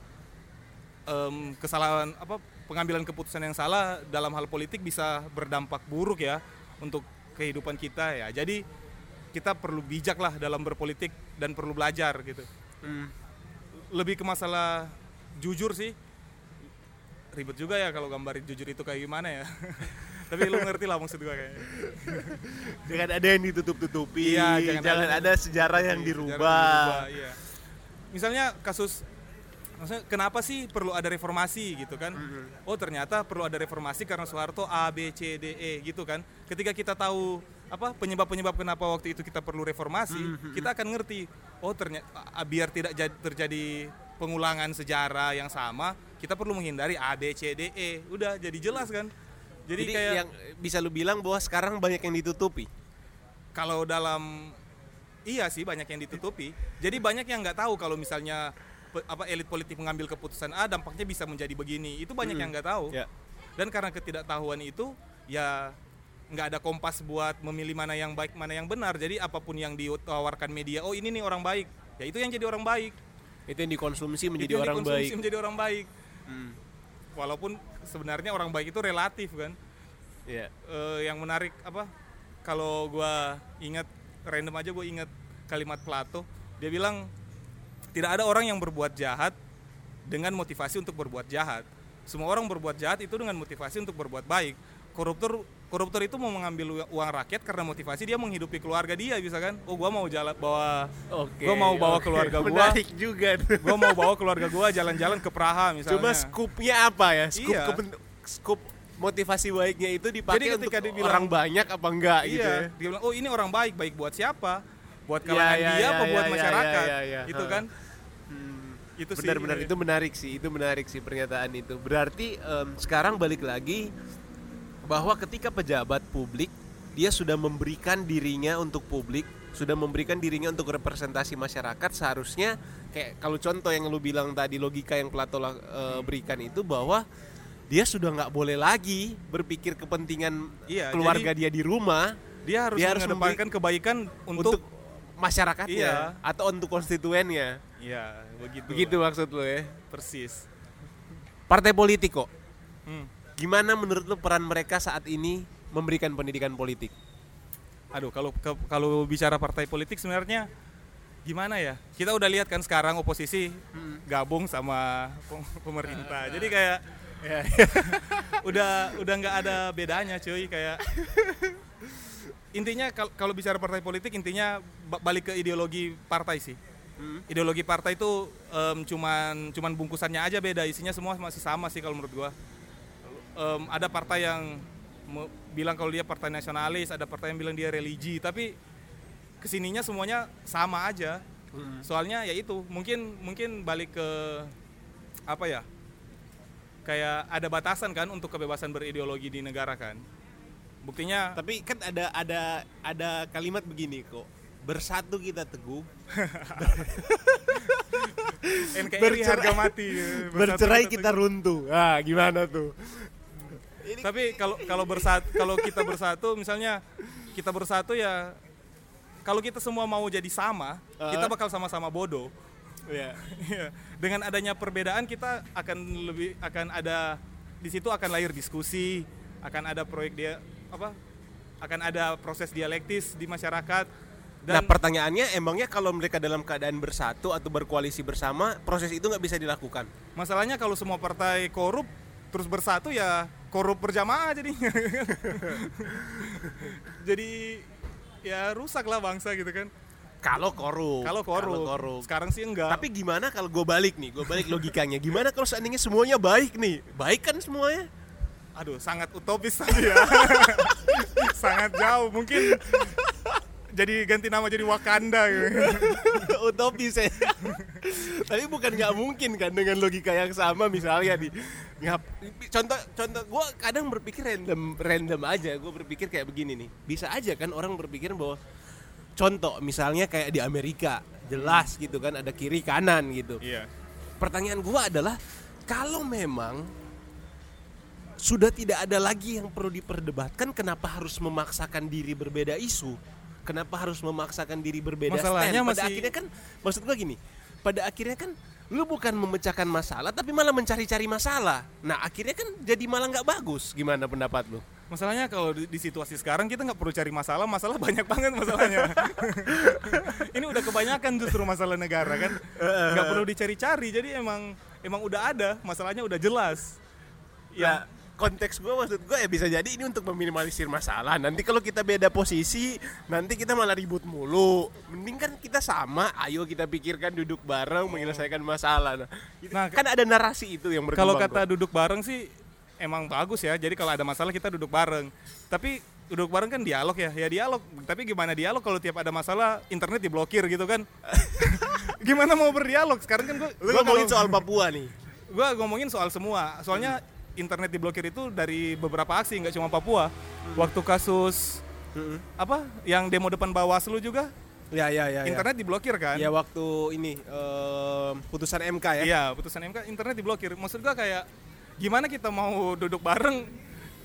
Speaker 3: em, kesalahan apa pengambilan keputusan yang salah dalam hal politik bisa berdampak buruk ya untuk kehidupan kita ya. Jadi kita perlu bijak lah dalam berpolitik dan perlu belajar gitu.
Speaker 2: Hmm.
Speaker 3: Lebih ke masalah jujur sih. Ribet juga ya kalau gambarin jujur itu kayak gimana ya. Tapi lu ngerti lah maksud gua kayaknya.
Speaker 2: Jangan ada yang ditutup-tutupi,
Speaker 3: Iya,
Speaker 2: jangan,
Speaker 3: jangan ada-
Speaker 2: ada sejarah yang
Speaker 3: Iya,
Speaker 2: dirubah.
Speaker 3: jarang iya. Misalnya kasus maksudnya kenapa sih perlu ada reformasi gitu kan? Oh, ternyata perlu ada reformasi karena Soeharto A B C D E gitu kan. Ketika kita tahu apa penyebab-penyebab kenapa waktu itu kita perlu reformasi, kita akan ngerti. Oh, ternyata biar tidak jad- terjadi pengulangan sejarah yang sama, kita perlu menghindari A B C D E. Udah jadi jelas kan? Jadi,
Speaker 2: Jadi,
Speaker 3: kayak
Speaker 2: yang bisa lu bilang bahwa sekarang banyak yang ditutupi.
Speaker 3: kalau dalam iya sih banyak yang ditutupi jadi banyak yang nggak tahu kalau misalnya pe- apa elit politik mengambil keputusan A dampaknya bisa menjadi begini itu banyak yang nggak tahu
Speaker 2: Ya.
Speaker 3: dan karena ketidaktahuan itu ya nggak ada kompas buat memilih mana yang baik mana yang benar jadi apa pun yang ditawarkan media oh ini nih orang baik ya itu yang jadi orang baik
Speaker 2: Itu yang dikonsumsi
Speaker 3: itu
Speaker 2: menjadi
Speaker 3: yang
Speaker 2: orang
Speaker 3: dikonsumsi
Speaker 2: baik.
Speaker 3: menjadi orang baik
Speaker 2: Hmm.
Speaker 3: walaupun sebenarnya orang baik itu relatif kan
Speaker 2: Iya.
Speaker 3: eh, yang menarik apa kalau gua ingat random aja gue ingat kalimat Plato dia bilang tidak ada orang yang berbuat jahat dengan motivasi untuk berbuat jahat semua orang berbuat jahat itu dengan motivasi untuk berbuat baik koruptor koruptor itu mau mengambil uang rakyat karena motivasi dia menghidupi keluarga dia bisa kan oh gua mau jalan bawa
Speaker 2: Oke.
Speaker 3: Gua mau bawa
Speaker 2: oke.
Speaker 3: keluarga gua.
Speaker 2: Menarik juga.
Speaker 3: gua mau bawa keluarga gua jalan-jalan ke Praha misalnya
Speaker 2: Cuma skupnya apa ya? Skup
Speaker 3: Iya.
Speaker 2: kepen- skup motivasi baiknya itu dipakai
Speaker 3: Jadi ketika
Speaker 2: untuk
Speaker 3: dibilang-
Speaker 2: orang banyak apa enggak gitu
Speaker 3: iya
Speaker 2: ya.
Speaker 3: dia bilang oh ini orang baik baik buat siapa buat
Speaker 2: Iya,
Speaker 3: kalangan
Speaker 2: iya,
Speaker 3: dia
Speaker 2: iya,
Speaker 3: apa buat
Speaker 2: iya,
Speaker 3: masyarakat
Speaker 2: iya, iya,
Speaker 3: itu
Speaker 2: ha.
Speaker 3: kan
Speaker 2: Hmm.
Speaker 3: itu sih
Speaker 2: Benar-benar itu menarik sih, itu menarik sih pernyataan itu. Berarti em, sekarang balik lagi bahwa ketika pejabat publik dia sudah memberikan dirinya untuk publik, sudah memberikan dirinya untuk representasi masyarakat, seharusnya kayak kalau contoh yang lu bilang tadi logika yang Plato la- eh, berikan itu bahwa dia sudah nggak boleh lagi berpikir kepentingan
Speaker 3: Iya,
Speaker 2: keluarga dia di rumah
Speaker 3: dia harus
Speaker 2: dia harus
Speaker 3: mengedepankan kebaikan
Speaker 2: untuk,
Speaker 3: untuk,
Speaker 2: masyarakatnya
Speaker 3: Iya.
Speaker 2: atau untuk konstituennya.
Speaker 3: iya begitu
Speaker 2: Begitu maksud lu ya.
Speaker 3: persis
Speaker 2: Partai politik kok.
Speaker 3: Hmm.
Speaker 2: Gimana menurut lu peran mereka saat ini memberikan pendidikan politik?
Speaker 3: aduh kalau ke- kalau bicara partai politik sebenarnya gimana ya? Kita udah lihat kan sekarang oposisi gabung sama pem- pemerintah. Jadi kayak udah udah nggak ada bedanya cuy. Kayak intinya kal- kalau bicara partai politik intinya ba- balik ke ideologi partai sih. Ideologi partai itu em, cuman cuman bungkusannya aja beda, isinya semua masih sama sih kalau menurut gua. Em, ada partai yang bilang kalau dia partai nasionalis, ada partai yang bilang dia religi, tapi ke sininya semuanya sama aja. Soalnya ya itu mungkin mungkin balik ke apa ya? Kayak ada batasan kan untuk kebebasan berideologi di negara kan. Buktinya
Speaker 2: Tapi kan ada ada ada kalimat begini kok. Bersatu kita teguh,
Speaker 3: NKRI
Speaker 2: bercerai-
Speaker 3: harga mati.
Speaker 2: bercerai
Speaker 3: Bersatu
Speaker 2: kita runtuh. Ah, gimana tuh?
Speaker 3: Tapi kalau kalau bersatu kalau kita bersatu misalnya kita bersatu ya kalau kita semua mau jadi sama, kita bakal sama-sama bodoh.
Speaker 2: Ya.
Speaker 3: Iya. Dengan adanya perbedaan kita akan lebih akan ada di situ akan lahir diskusi, akan ada proyek dia apa? Akan ada proses dialektis di masyarakat
Speaker 2: nah,
Speaker 3: dan
Speaker 2: pertanyaannya emangnya kalau mereka dalam keadaan bersatu atau berkoalisi bersama, proses itu nggak bisa dilakukan?
Speaker 3: masalahnya kalau semua partai korup terus bersatu ya korup berjamaah jadinya. Jadi ya rusak lah bangsa gitu kan.
Speaker 2: Kalau korup.
Speaker 3: Kalau korup.
Speaker 2: korup.
Speaker 3: Sekarang sih enggak.
Speaker 2: Tapi gimana kalau gue balik nih, gue balik logikanya. Gimana kalau seandainya semuanya baik nih? Baik kan semuanya?
Speaker 3: aduh sangat utopis tadi ya. sangat jauh mungkin jadi ganti nama jadi Wakanda gitu.
Speaker 2: Utopis ya. Tapi bukan nggak mungkin kan dengan logika yang sama misalnya nih. Ngap, contoh contoh gue kadang berpikir random random aja. Gue berpikir kayak begini nih. Bisa aja kan orang berpikir bahwa contoh misalnya kayak di Amerika jelas gitu kan ada kiri kanan gitu.
Speaker 3: Iya.
Speaker 2: Pertanyaan gua adalah kalau memang sudah tidak ada lagi yang perlu diperdebatkan, kenapa harus memaksakan diri berbeda isu? Kenapa harus memaksakan diri berbeda
Speaker 3: Masalahnya
Speaker 2: stand? Pada
Speaker 3: masih-
Speaker 2: akhirnya kan, maksud gua gini, pada akhirnya kan lu bukan memecahkan masalah, tapi malah mencari-cari masalah. Nah akhirnya kan jadi malah nggak bagus. Gimana pendapat lu?
Speaker 3: Masalahnya kalau di, di situasi sekarang kita nggak perlu cari masalah, masalah banyak banget masalahnya. Ini udah kebanyakan justru masalah negara kan, nggak perlu dicari-cari. Jadi emang emang udah ada, masalahnya udah jelas.
Speaker 2: Ya konteks gue maksud gue ya bisa jadi ini untuk meminimalisir masalah nanti kalau kita beda posisi nanti kita malah ribut mulu mending kan kita sama ayo kita pikirkan duduk bareng menyelesaikan masalah nah,
Speaker 3: Nah,
Speaker 2: kan ada narasi itu yang berkembang
Speaker 3: Kalau kata
Speaker 2: kok.
Speaker 3: duduk bareng sih emang bagus ya. Jadi kalau ada masalah kita duduk bareng. Tapi duduk bareng kan dialog ya. Ya dialog. Tapi gimana dialog kalau tiap ada masalah internet diblokir gitu kan? gimana mau berdialog? Sekarang kan gue
Speaker 2: ngomongin soal Papua nih
Speaker 3: gue ngomongin soal semua. Soalnya internet diblokir itu dari beberapa aksi nggak cuma Papua. Waktu kasus apa yang demo depan Bawaslu juga
Speaker 2: ya ya ya ya.
Speaker 3: internet diblokir kan?
Speaker 2: ya waktu ini em, putusan MK ya
Speaker 3: Iya, putusan MK internet diblokir. Maksud gua kayak gimana kita mau duduk bareng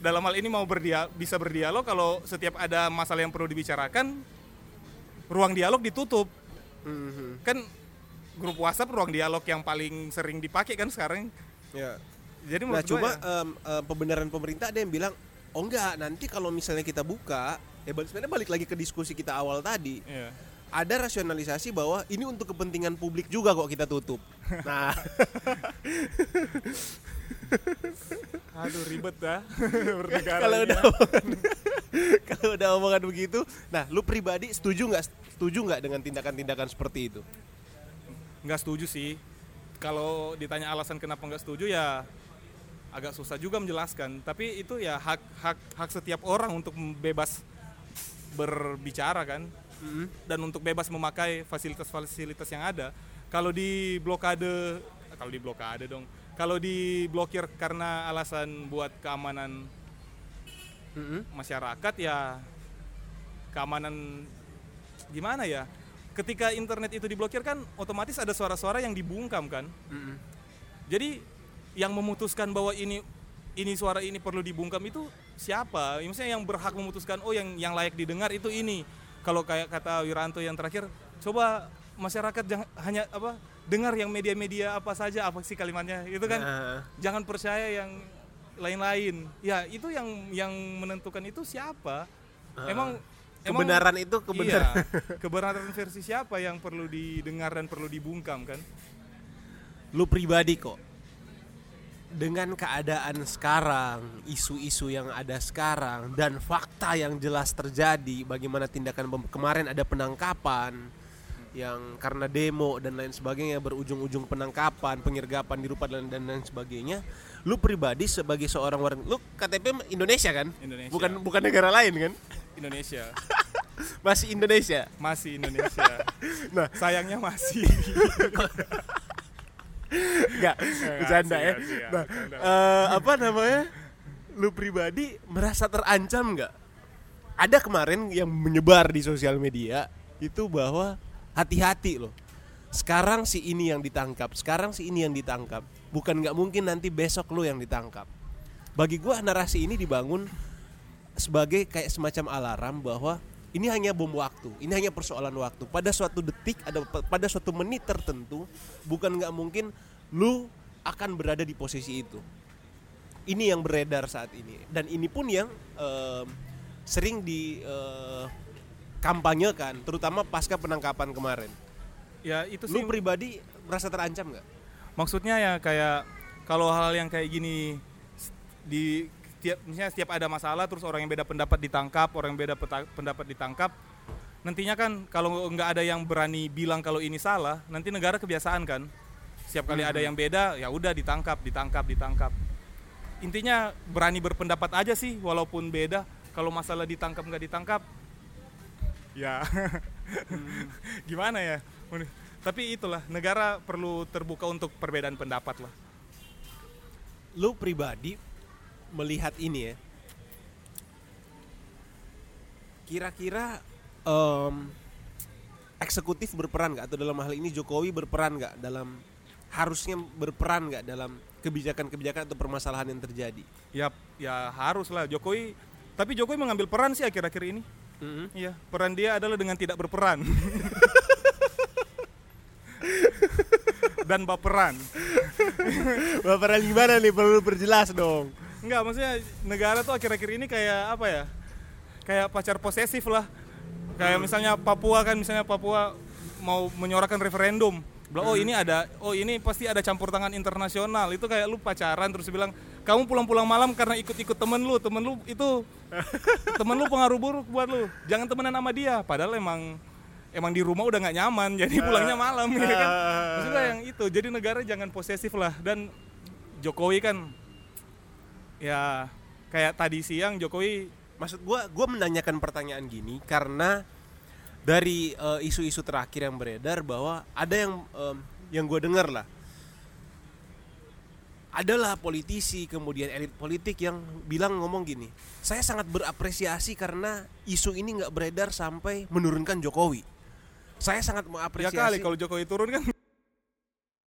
Speaker 3: dalam hal ini mau berdia bisa berdialog kalau setiap ada masalah yang perlu dibicarakan ruang dialog ditutup.
Speaker 2: Mhm.
Speaker 3: Kan grup WhatsApp ruang dialog yang paling sering dipakai kan sekarang.
Speaker 2: ya
Speaker 3: Jadi
Speaker 2: Nah
Speaker 3: gua ya,
Speaker 2: em, em, pembenaran pemerintah ada yang bilang oh enggak nanti kalau misalnya kita buka ya balik- sebenarnya balik lagi ke diskusi kita awal tadi
Speaker 3: iya.
Speaker 2: ada rasionalisasi bahwa ini untuk kepentingan publik juga kok kita tutup. Nah,
Speaker 3: Aduh ribet dah
Speaker 2: kalau udah
Speaker 3: ya.
Speaker 2: kalau udah omongan begitu, nah lu pribadi setuju nggak setuju nggak dengan tindakan-tindakan seperti itu?
Speaker 3: nggak setuju sih. Kalau ditanya alasan kenapa nggak setuju ya agak susah juga menjelaskan. Tapi itu ya hak hak hak setiap orang untuk bebas berbicara kan dan untuk bebas memakai fasilitas-fasilitas yang ada. Kalau di blokade, kalau di blokade dong. Kalau diblokir karena alasan buat keamanan masyarakat ya keamanan gimana ya? Ketika internet itu diblokir kan otomatis ada suara-suara yang dibungkam kan. Jadi yang memutuskan bahwa ini ini suara ini perlu dibungkam itu siapa? Ya, Maksudnya yang berhak memutuskan oh yang yang layak didengar itu ini. Kalau kayak kata Wiranto yang terakhir, coba masyarakat jangan hanya apa dengar yang media-media apa saja apa sih kalimatnya itu kan
Speaker 2: Nah,
Speaker 3: jangan percaya yang lain-lain. Ya itu yang yang menentukan itu siapa? Emang emang-
Speaker 2: kebenaran itu kebenaran.
Speaker 3: Iya, kebenaran versi siapa yang perlu didengar dan perlu dibungkam kan?
Speaker 2: Lu pribadi kok dengan keadaan sekarang, isu-isu yang ada sekarang dan fakta yang jelas terjadi, bagaimana tindakan kemarin ada penangkapan yang karena demo dan lain sebagainya berujung-ujung penangkapan, penyergapan di rupa dan, dan lain sebagainya. Lu pribadi sebagai seorang warga, lu KTP Indonesia kan?
Speaker 3: Indonesia.
Speaker 2: Bukan bukan negara lain kan?
Speaker 3: Indonesia
Speaker 2: Masih Indonesia.
Speaker 3: masih Indonesia
Speaker 2: Nah.
Speaker 3: sayangnya masih
Speaker 2: Enggak, bercanda ya.
Speaker 3: siap, siap,
Speaker 2: Nah,
Speaker 3: bercanda.
Speaker 2: eh, apa namanya? Lu pribadi merasa terancam nggak? Ada kemarin yang menyebar di sosial media itu bahwa hati-hati loh. Sekarang si ini yang ditangkap, sekarang si ini yang ditangkap. Bukan nggak mungkin nanti besok lu yang ditangkap. Bagi gua narasi ini dibangun sebagai kayak semacam alarm bahwa ini hanya bom waktu, ini hanya persoalan waktu. Pada suatu detik, ada pada suatu menit tertentu, bukan nggak mungkin lu akan berada di posisi itu. Ini yang beredar saat ini, dan ini pun yang em, sering di eh, kampanyekan, terutama pasca penangkapan kemarin.
Speaker 3: ya itu sih
Speaker 2: Lu pribadi merasa terancam nggak?
Speaker 3: maksudnya ya kayak kalau hal yang kayak gini di setiap misalnya setiap ada masalah terus orang yang beda pendapat ditangkap orang yang beda peta- pendapat ditangkap nantinya kan kalau nggak ada yang berani bilang kalau ini salah nanti negara kebiasaan kan. Setiap kali ada yang beda ya udah ditangkap ditangkap ditangkap. Intinya berani berpendapat aja sih walaupun beda. Kalau masalah ditangkap nggak ditangkap ya. Gimana ya? Tapi itulah negara perlu terbuka untuk perbedaan pendapat lah.
Speaker 2: Lu pribadi melihat ini ya. Kira-kira em, eksekutif berperan nggak? Atau dalam hal ini Jokowi berperan nggak dalam harusnya berperan nggak dalam kebijakan-kebijakan atau permasalahan yang terjadi?
Speaker 3: ya ya harus lah. Jokowi tapi Jokowi mengambil peran sih akhir-akhir ini. Iya peran dia adalah dengan tidak berperan. Dan baperan
Speaker 2: Bapak gimana nih? Perlu perjelas dong.
Speaker 3: Enggak, maksudnya negara tuh akhir-akhir ini kayak apa ya? Kayak pacar posesif lah. Kayak misalnya Papua kan, misalnya Papua mau menyuarakan referendum. Bilang, oh ini ada, oh ini pasti ada campur tangan internasional. Itu kayak lu pacaran terus bilang, kamu pulang-pulang malam karena ikut-ikut temen lu, temen lu itu temen lu pengaruh buruk buat lu. Jangan temenan sama dia. Padahal emang emang di rumah udah nggak nyaman, jadi pulangnya malam ya kan. Maksudnya yang itu. Jadi negara jangan posesif lah. Dan Jokowi kan ya kayak tadi siang Jokowi
Speaker 2: Maksud gua gua menanyakan pertanyaan gini karena dari eh, isu-isu terakhir yang beredar bahwa ada yang em, yang gua dengar lah. Adalah politisi kemudian elit politik yang bilang ngomong gini saya sangat berapresiasi karena isu ini nggak beredar sampai menurunkan Jokowi. Saya sangat
Speaker 3: ya
Speaker 2: mengapresiasi
Speaker 3: kali kalau Jokowi turun kan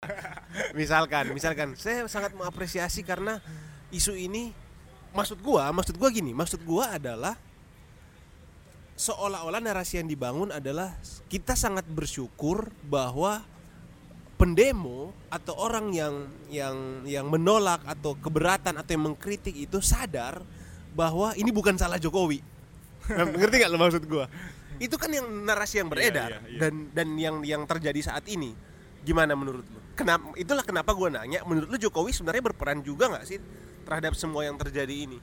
Speaker 2: misalkan misalkan. Saya sangat mengapresiasi karena isu ini maksud gua maksud gua gini maksud gua adalah seolah-olah narasi yang dibangun adalah kita sangat bersyukur bahwa pendemo atau orang yang yang yang menolak atau keberatan atau yang mengkritik itu sadar bahwa ini bukan salah Jokowi. Ngerti nggak lo maksud gua? Itu kan yang narasi yang beredar
Speaker 3: iya, iya.
Speaker 2: dan dan yang yang terjadi saat ini. Gimana menurut lu kenapa itulah kenapa gua nanya menurut lu Jokowi sebenarnya berperan juga nggak sih terhadap semua yang terjadi ini?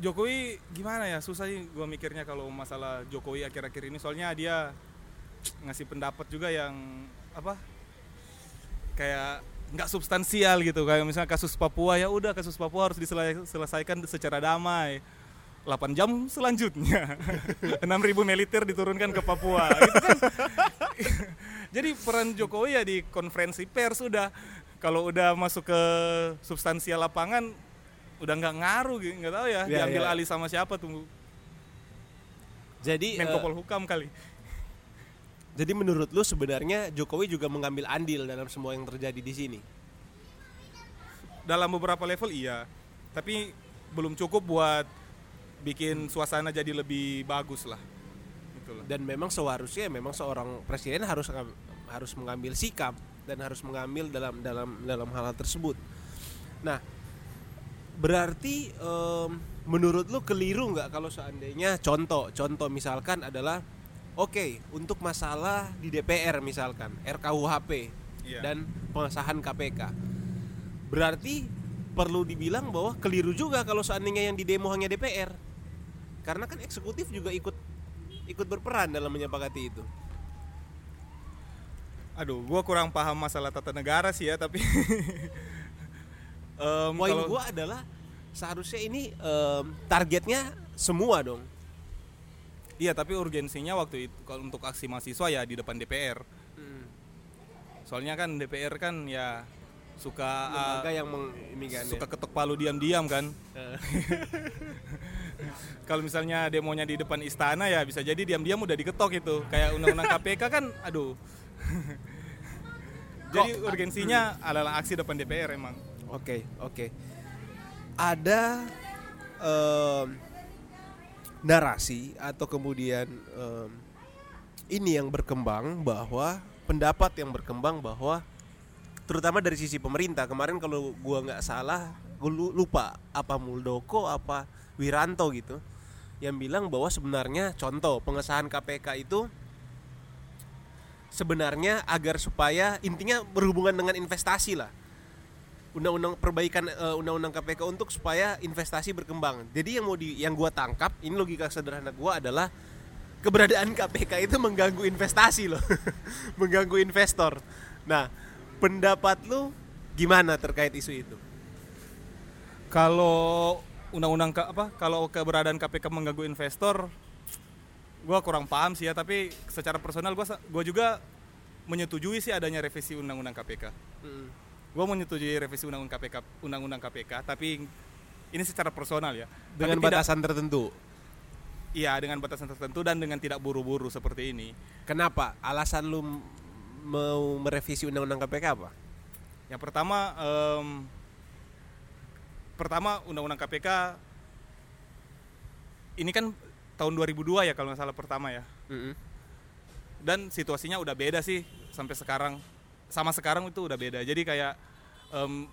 Speaker 3: Jokowi gimana ya? Susah sih gue mikirnya kalau masalah Jokowi akhir-akhir ini. Soalnya dia ngasih pendapat juga yang apa kayak nggak substansial gitu. Kayak misalnya kasus Papua ya udah kasus Papua harus diselesaikan secara damai. 8 jam selanjutnya 6000 militer diturunkan ke Papua gitu kan? Jadi peran Jokowi ya di konferensi pers udah kalau udah masuk ke substansial lapangan udah nggak ngaruh gitu. Nggak tahu ya,
Speaker 2: Ya,
Speaker 3: diambil
Speaker 2: ya.
Speaker 3: alih sama siapa tuh.
Speaker 2: Jadi
Speaker 3: Menko
Speaker 2: eh,
Speaker 3: Polhukam kali.
Speaker 2: jadi menurut lu sebenarnya Jokowi juga mengambil andil dalam semua yang terjadi di sini?
Speaker 3: Dalam beberapa level iya. Tapi belum cukup buat bikin suasana jadi lebih bagus lah. Itulah.
Speaker 2: dan memang seharusnya memang seorang presiden harus harus mengambil sikap dan harus mengambil dalam dalam dalam hal, -hal tersebut. Nah, berarti em, menurut lu keliru nggak kalau seandainya contoh contoh misalkan adalah oke untuk masalah di DPR misalkan RKUHP
Speaker 3: Iya.
Speaker 2: dan pengesahan KPK. Berarti perlu dibilang bahwa keliru juga kalau seandainya yang di demo hanya DPR. Karena kan eksekutif juga ikut ikut berperan dalam menyepakati itu.
Speaker 3: Aduh, gua kurang paham masalah tata negara sih ya, tapi Em,
Speaker 2: Poin
Speaker 3: kalau-
Speaker 2: gua adalah seharusnya ini em, targetnya semua dong.
Speaker 3: Iya, tapi urgensinya waktu itu kalau untuk aksi mahasiswa ya di depan DPR. Soalnya kan DPR kan ya suka
Speaker 2: Lembaga yang meng, ini kan ya.
Speaker 3: suka ketok palu diam-diam kan.
Speaker 2: Eh.
Speaker 3: Kalau misalnya demonya di depan istana ya bisa jadi diam-diam udah diketok itu. Kayak undang-undang KPK kan aduh. jadi urgensinya adalah aksi depan DPR emang.
Speaker 2: Oke, oke. Ada em, narasi atau kemudian em, ini yang berkembang bahwa pendapat yang berkembang bahwa terutama dari sisi pemerintah kemarin kalau gua nggak salah gue lupa apa Muldoko apa Wiranto gitu yang bilang bahwa sebenarnya contoh pengesahan KPK itu sebenarnya agar supaya intinya berhubungan dengan investasi lah undang-undang perbaikan eh, undang-undang KPK untuk supaya investasi berkembang. Jadi yang mau di yang gua tangkap ini logika sederhana gua adalah keberadaan KPK itu mengganggu investasi loh. mengganggu investor. Nah, pendapat lu gimana terkait isu itu?
Speaker 3: Kalau undang-undang apa? Kalau keberadaan KPK mengganggu investor, gua kurang paham sih ya. Tapi secara personal gua sa- gua juga menyetujui sih adanya revisi undang-undang KPK. Gua menyetujui revisi undang-undang KPK, undang-undang KPK. Tapi ini secara personal ya.
Speaker 2: Dengan
Speaker 3: Tapi tidak-
Speaker 2: batasan tertentu.
Speaker 3: Iya, dengan batasan tertentu dan dengan tidak buru-buru seperti ini.
Speaker 2: Kenapa? Alasan lu mau merevisi undang-undang KPK apa?
Speaker 3: Yang pertama, em, pertama undang-undang KPK ini kan tahun 2002 ya kalau nggak salah pertama ya. Dan situasinya udah beda sih sampai sekarang. Sama sekarang itu udah beda. Jadi kayak em,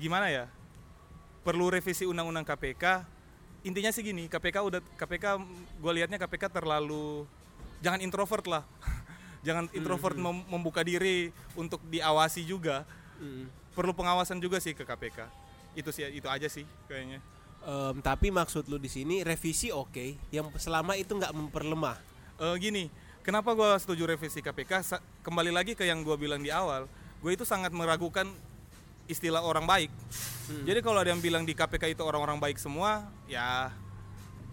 Speaker 3: gimana ya? Perlu revisi undang-undang KPK. Intinya sih gini, KPK udah KPK gue liatnya KPK terlalu jangan introvert lah. jangan introvert mem- membuka diri untuk diawasi juga. Perlu pengawasan juga sih ke KPK. Itu sih itu aja sih kayaknya.
Speaker 2: Em, tapi maksud lu di sini revisi oke, yang selama itu nggak memperlemah.
Speaker 3: Eh, gini, kenapa gue setuju revisi KPK? Sa- kembali lagi ke yang gue bilang di awal, gue itu sangat meragukan istilah orang baik. Jadi kalau ada yang bilang di KPK itu orang-orang baik semua, ya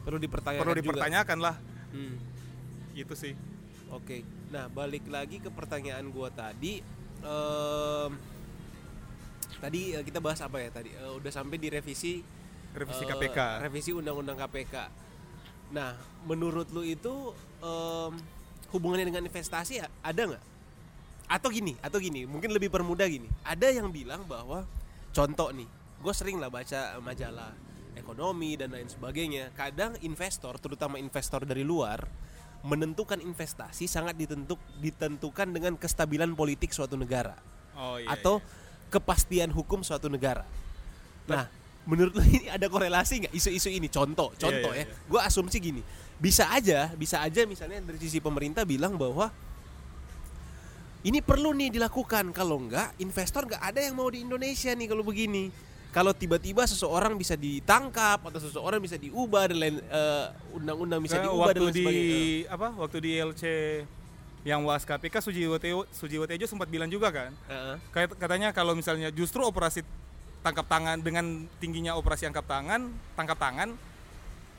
Speaker 2: Perlu dipertanyakan
Speaker 3: perlu
Speaker 2: juga.
Speaker 3: dipertanyakan lah.
Speaker 2: Hmm.
Speaker 3: Gitu sih.
Speaker 2: Oke, nah balik lagi ke pertanyaan gua tadi. Em, tadi eh, kita bahas apa ya tadi? Eh, udah sampai di revisi
Speaker 3: Revisi
Speaker 2: eh,
Speaker 3: KPK.
Speaker 2: Revisi undang-undang KPK. Nah, menurut lu itu em, hubungannya dengan investasi ya, ada nggak? Atau gini, atau gini, mungkin lebih permudah gini. Ada yang bilang bahwa contoh nih, gue sering lah baca majalah ekonomi dan lain sebagainya. Kadang investor, terutama investor dari luar, menentukan investasi sangat ditentuk ditentukan dengan kestabilan politik suatu negara
Speaker 3: Oh iya.
Speaker 2: atau kepastian hukum suatu negara. Nah, menurut lu ini ada korelasi nggak isu-isu ini? Contoh,
Speaker 3: Iya,
Speaker 2: contoh
Speaker 3: iya,
Speaker 2: ya.
Speaker 3: iya.
Speaker 2: Gue asumsi gini, bisa aja, bisa aja misalnya dari sisi pemerintah bilang bahwa ini perlu nih dilakukan. Kalau nggak, investor nggak ada yang mau di Indonesia nih kalau begini. Kalau tiba-tiba seseorang bisa ditangkap atau seseorang bisa diubah dan lain eh, undang-undang bisa
Speaker 3: Kayak
Speaker 2: diubah dan
Speaker 3: waktu
Speaker 2: lain
Speaker 3: di
Speaker 2: sebagainya.
Speaker 3: apa? Waktu di LC yang was KPK Sujiwo Tejo, Sujiwo Tejo sempat bilang juga kan, kayak katanya kalau misalnya justru operasi tangkap tangan dengan tingginya operasi angkap tangan, tangkap tangan,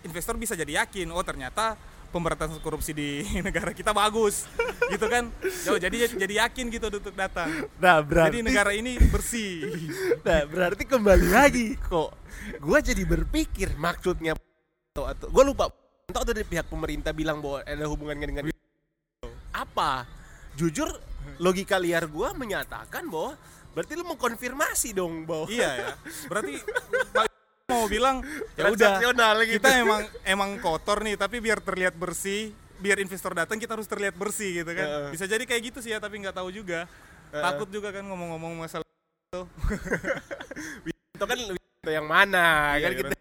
Speaker 3: investor bisa jadi yakin, oh ternyata pemberantasan korupsi di negara kita bagus, gitu kan? Yo, jadi jadi yakin gitu untuk datang.
Speaker 2: Nah,
Speaker 3: Jadi negara ini bersih.
Speaker 2: Nah, berarti kembali lagi kok. Gua jadi berpikir maksudnya atau atau gue lupa atau dari pihak pemerintah bilang bahwa ada hubungannya dengan apa? Jujur logika liar gua menyatakan bahwa berarti lu mengkonfirmasi dong bahwa
Speaker 3: iya ya. Berarti mau bilang ya udah
Speaker 2: gitu.
Speaker 3: kita emang emang kotor nih tapi biar terlihat bersih biar investor datang kita harus terlihat bersih gitu kan
Speaker 2: Heeh.
Speaker 3: bisa jadi kayak gitu sih ya tapi nggak tahu juga takut juga kan ngomong-ngomong masalah
Speaker 2: itu kan itu yang mana
Speaker 3: Iya,
Speaker 2: kan
Speaker 3: iya,
Speaker 2: kita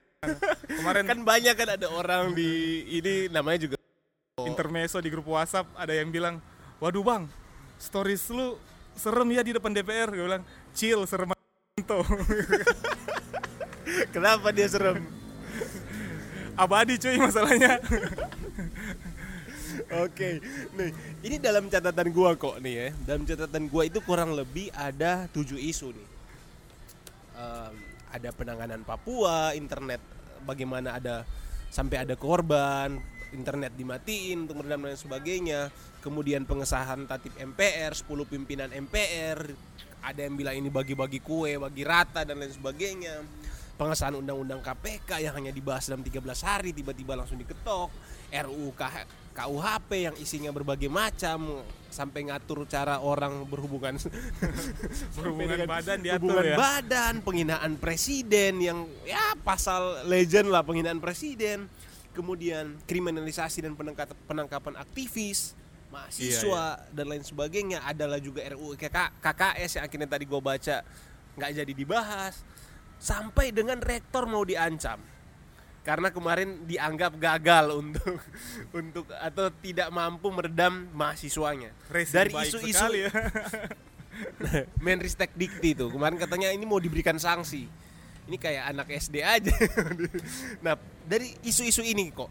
Speaker 3: kemarin
Speaker 2: kan banyak kan ada orang di ini namanya juga
Speaker 3: intermezzo di grup WhatsApp ada yang bilang waduh bang stories lu serem ya di depan DPR gue bilang chill serem tuh
Speaker 2: kenapa dia serem
Speaker 3: abadi cuy masalahnya
Speaker 2: Oke, nih ini dalam catatan gua kok nih ya. Dalam catatan gua itu kurang lebih ada tujuh isu nih. Em, ada penanganan Papua, internet bagaimana ada sampai ada korban, internet dimatiin untuk meredam dan sebagainya. Kemudian pengesahan tatip MPR, 10 pimpinan MPR, ada yang bilang ini bagi-bagi kue, bagi rata dan lain sebagainya. Pengesahan undang-undang KPK yang hanya dibahas dalam 13 hari tiba-tiba langsung diketok. RUU KUHP yang isinya berbagai macam sampai ngatur cara orang berhubungan
Speaker 3: Berhubungan
Speaker 2: dengan
Speaker 3: badan diatur
Speaker 2: hubungan
Speaker 3: ya.
Speaker 2: badan, penghinaan presiden yang ya pasal legend lah penghinaan presiden. Kemudian kriminalisasi dan penangkapan aktivis, mahasiswa
Speaker 3: Iya,
Speaker 2: dan lain sebagainya. Adalah juga RUU KK KKS yang akhirnya tadi gue baca nggak jadi dibahas. Sampai dengan rektor mau diancam karena kemarin dianggap gagal untuk untuk atau tidak mampu meredam mahasiswanya.
Speaker 3: Racing
Speaker 2: Dari isu-isu
Speaker 3: ya.
Speaker 2: Menristek Dikti itu kemarin katanya ini mau diberikan sanksi. Ini kayak anak SD aja. nah, dari isu-isu ini kok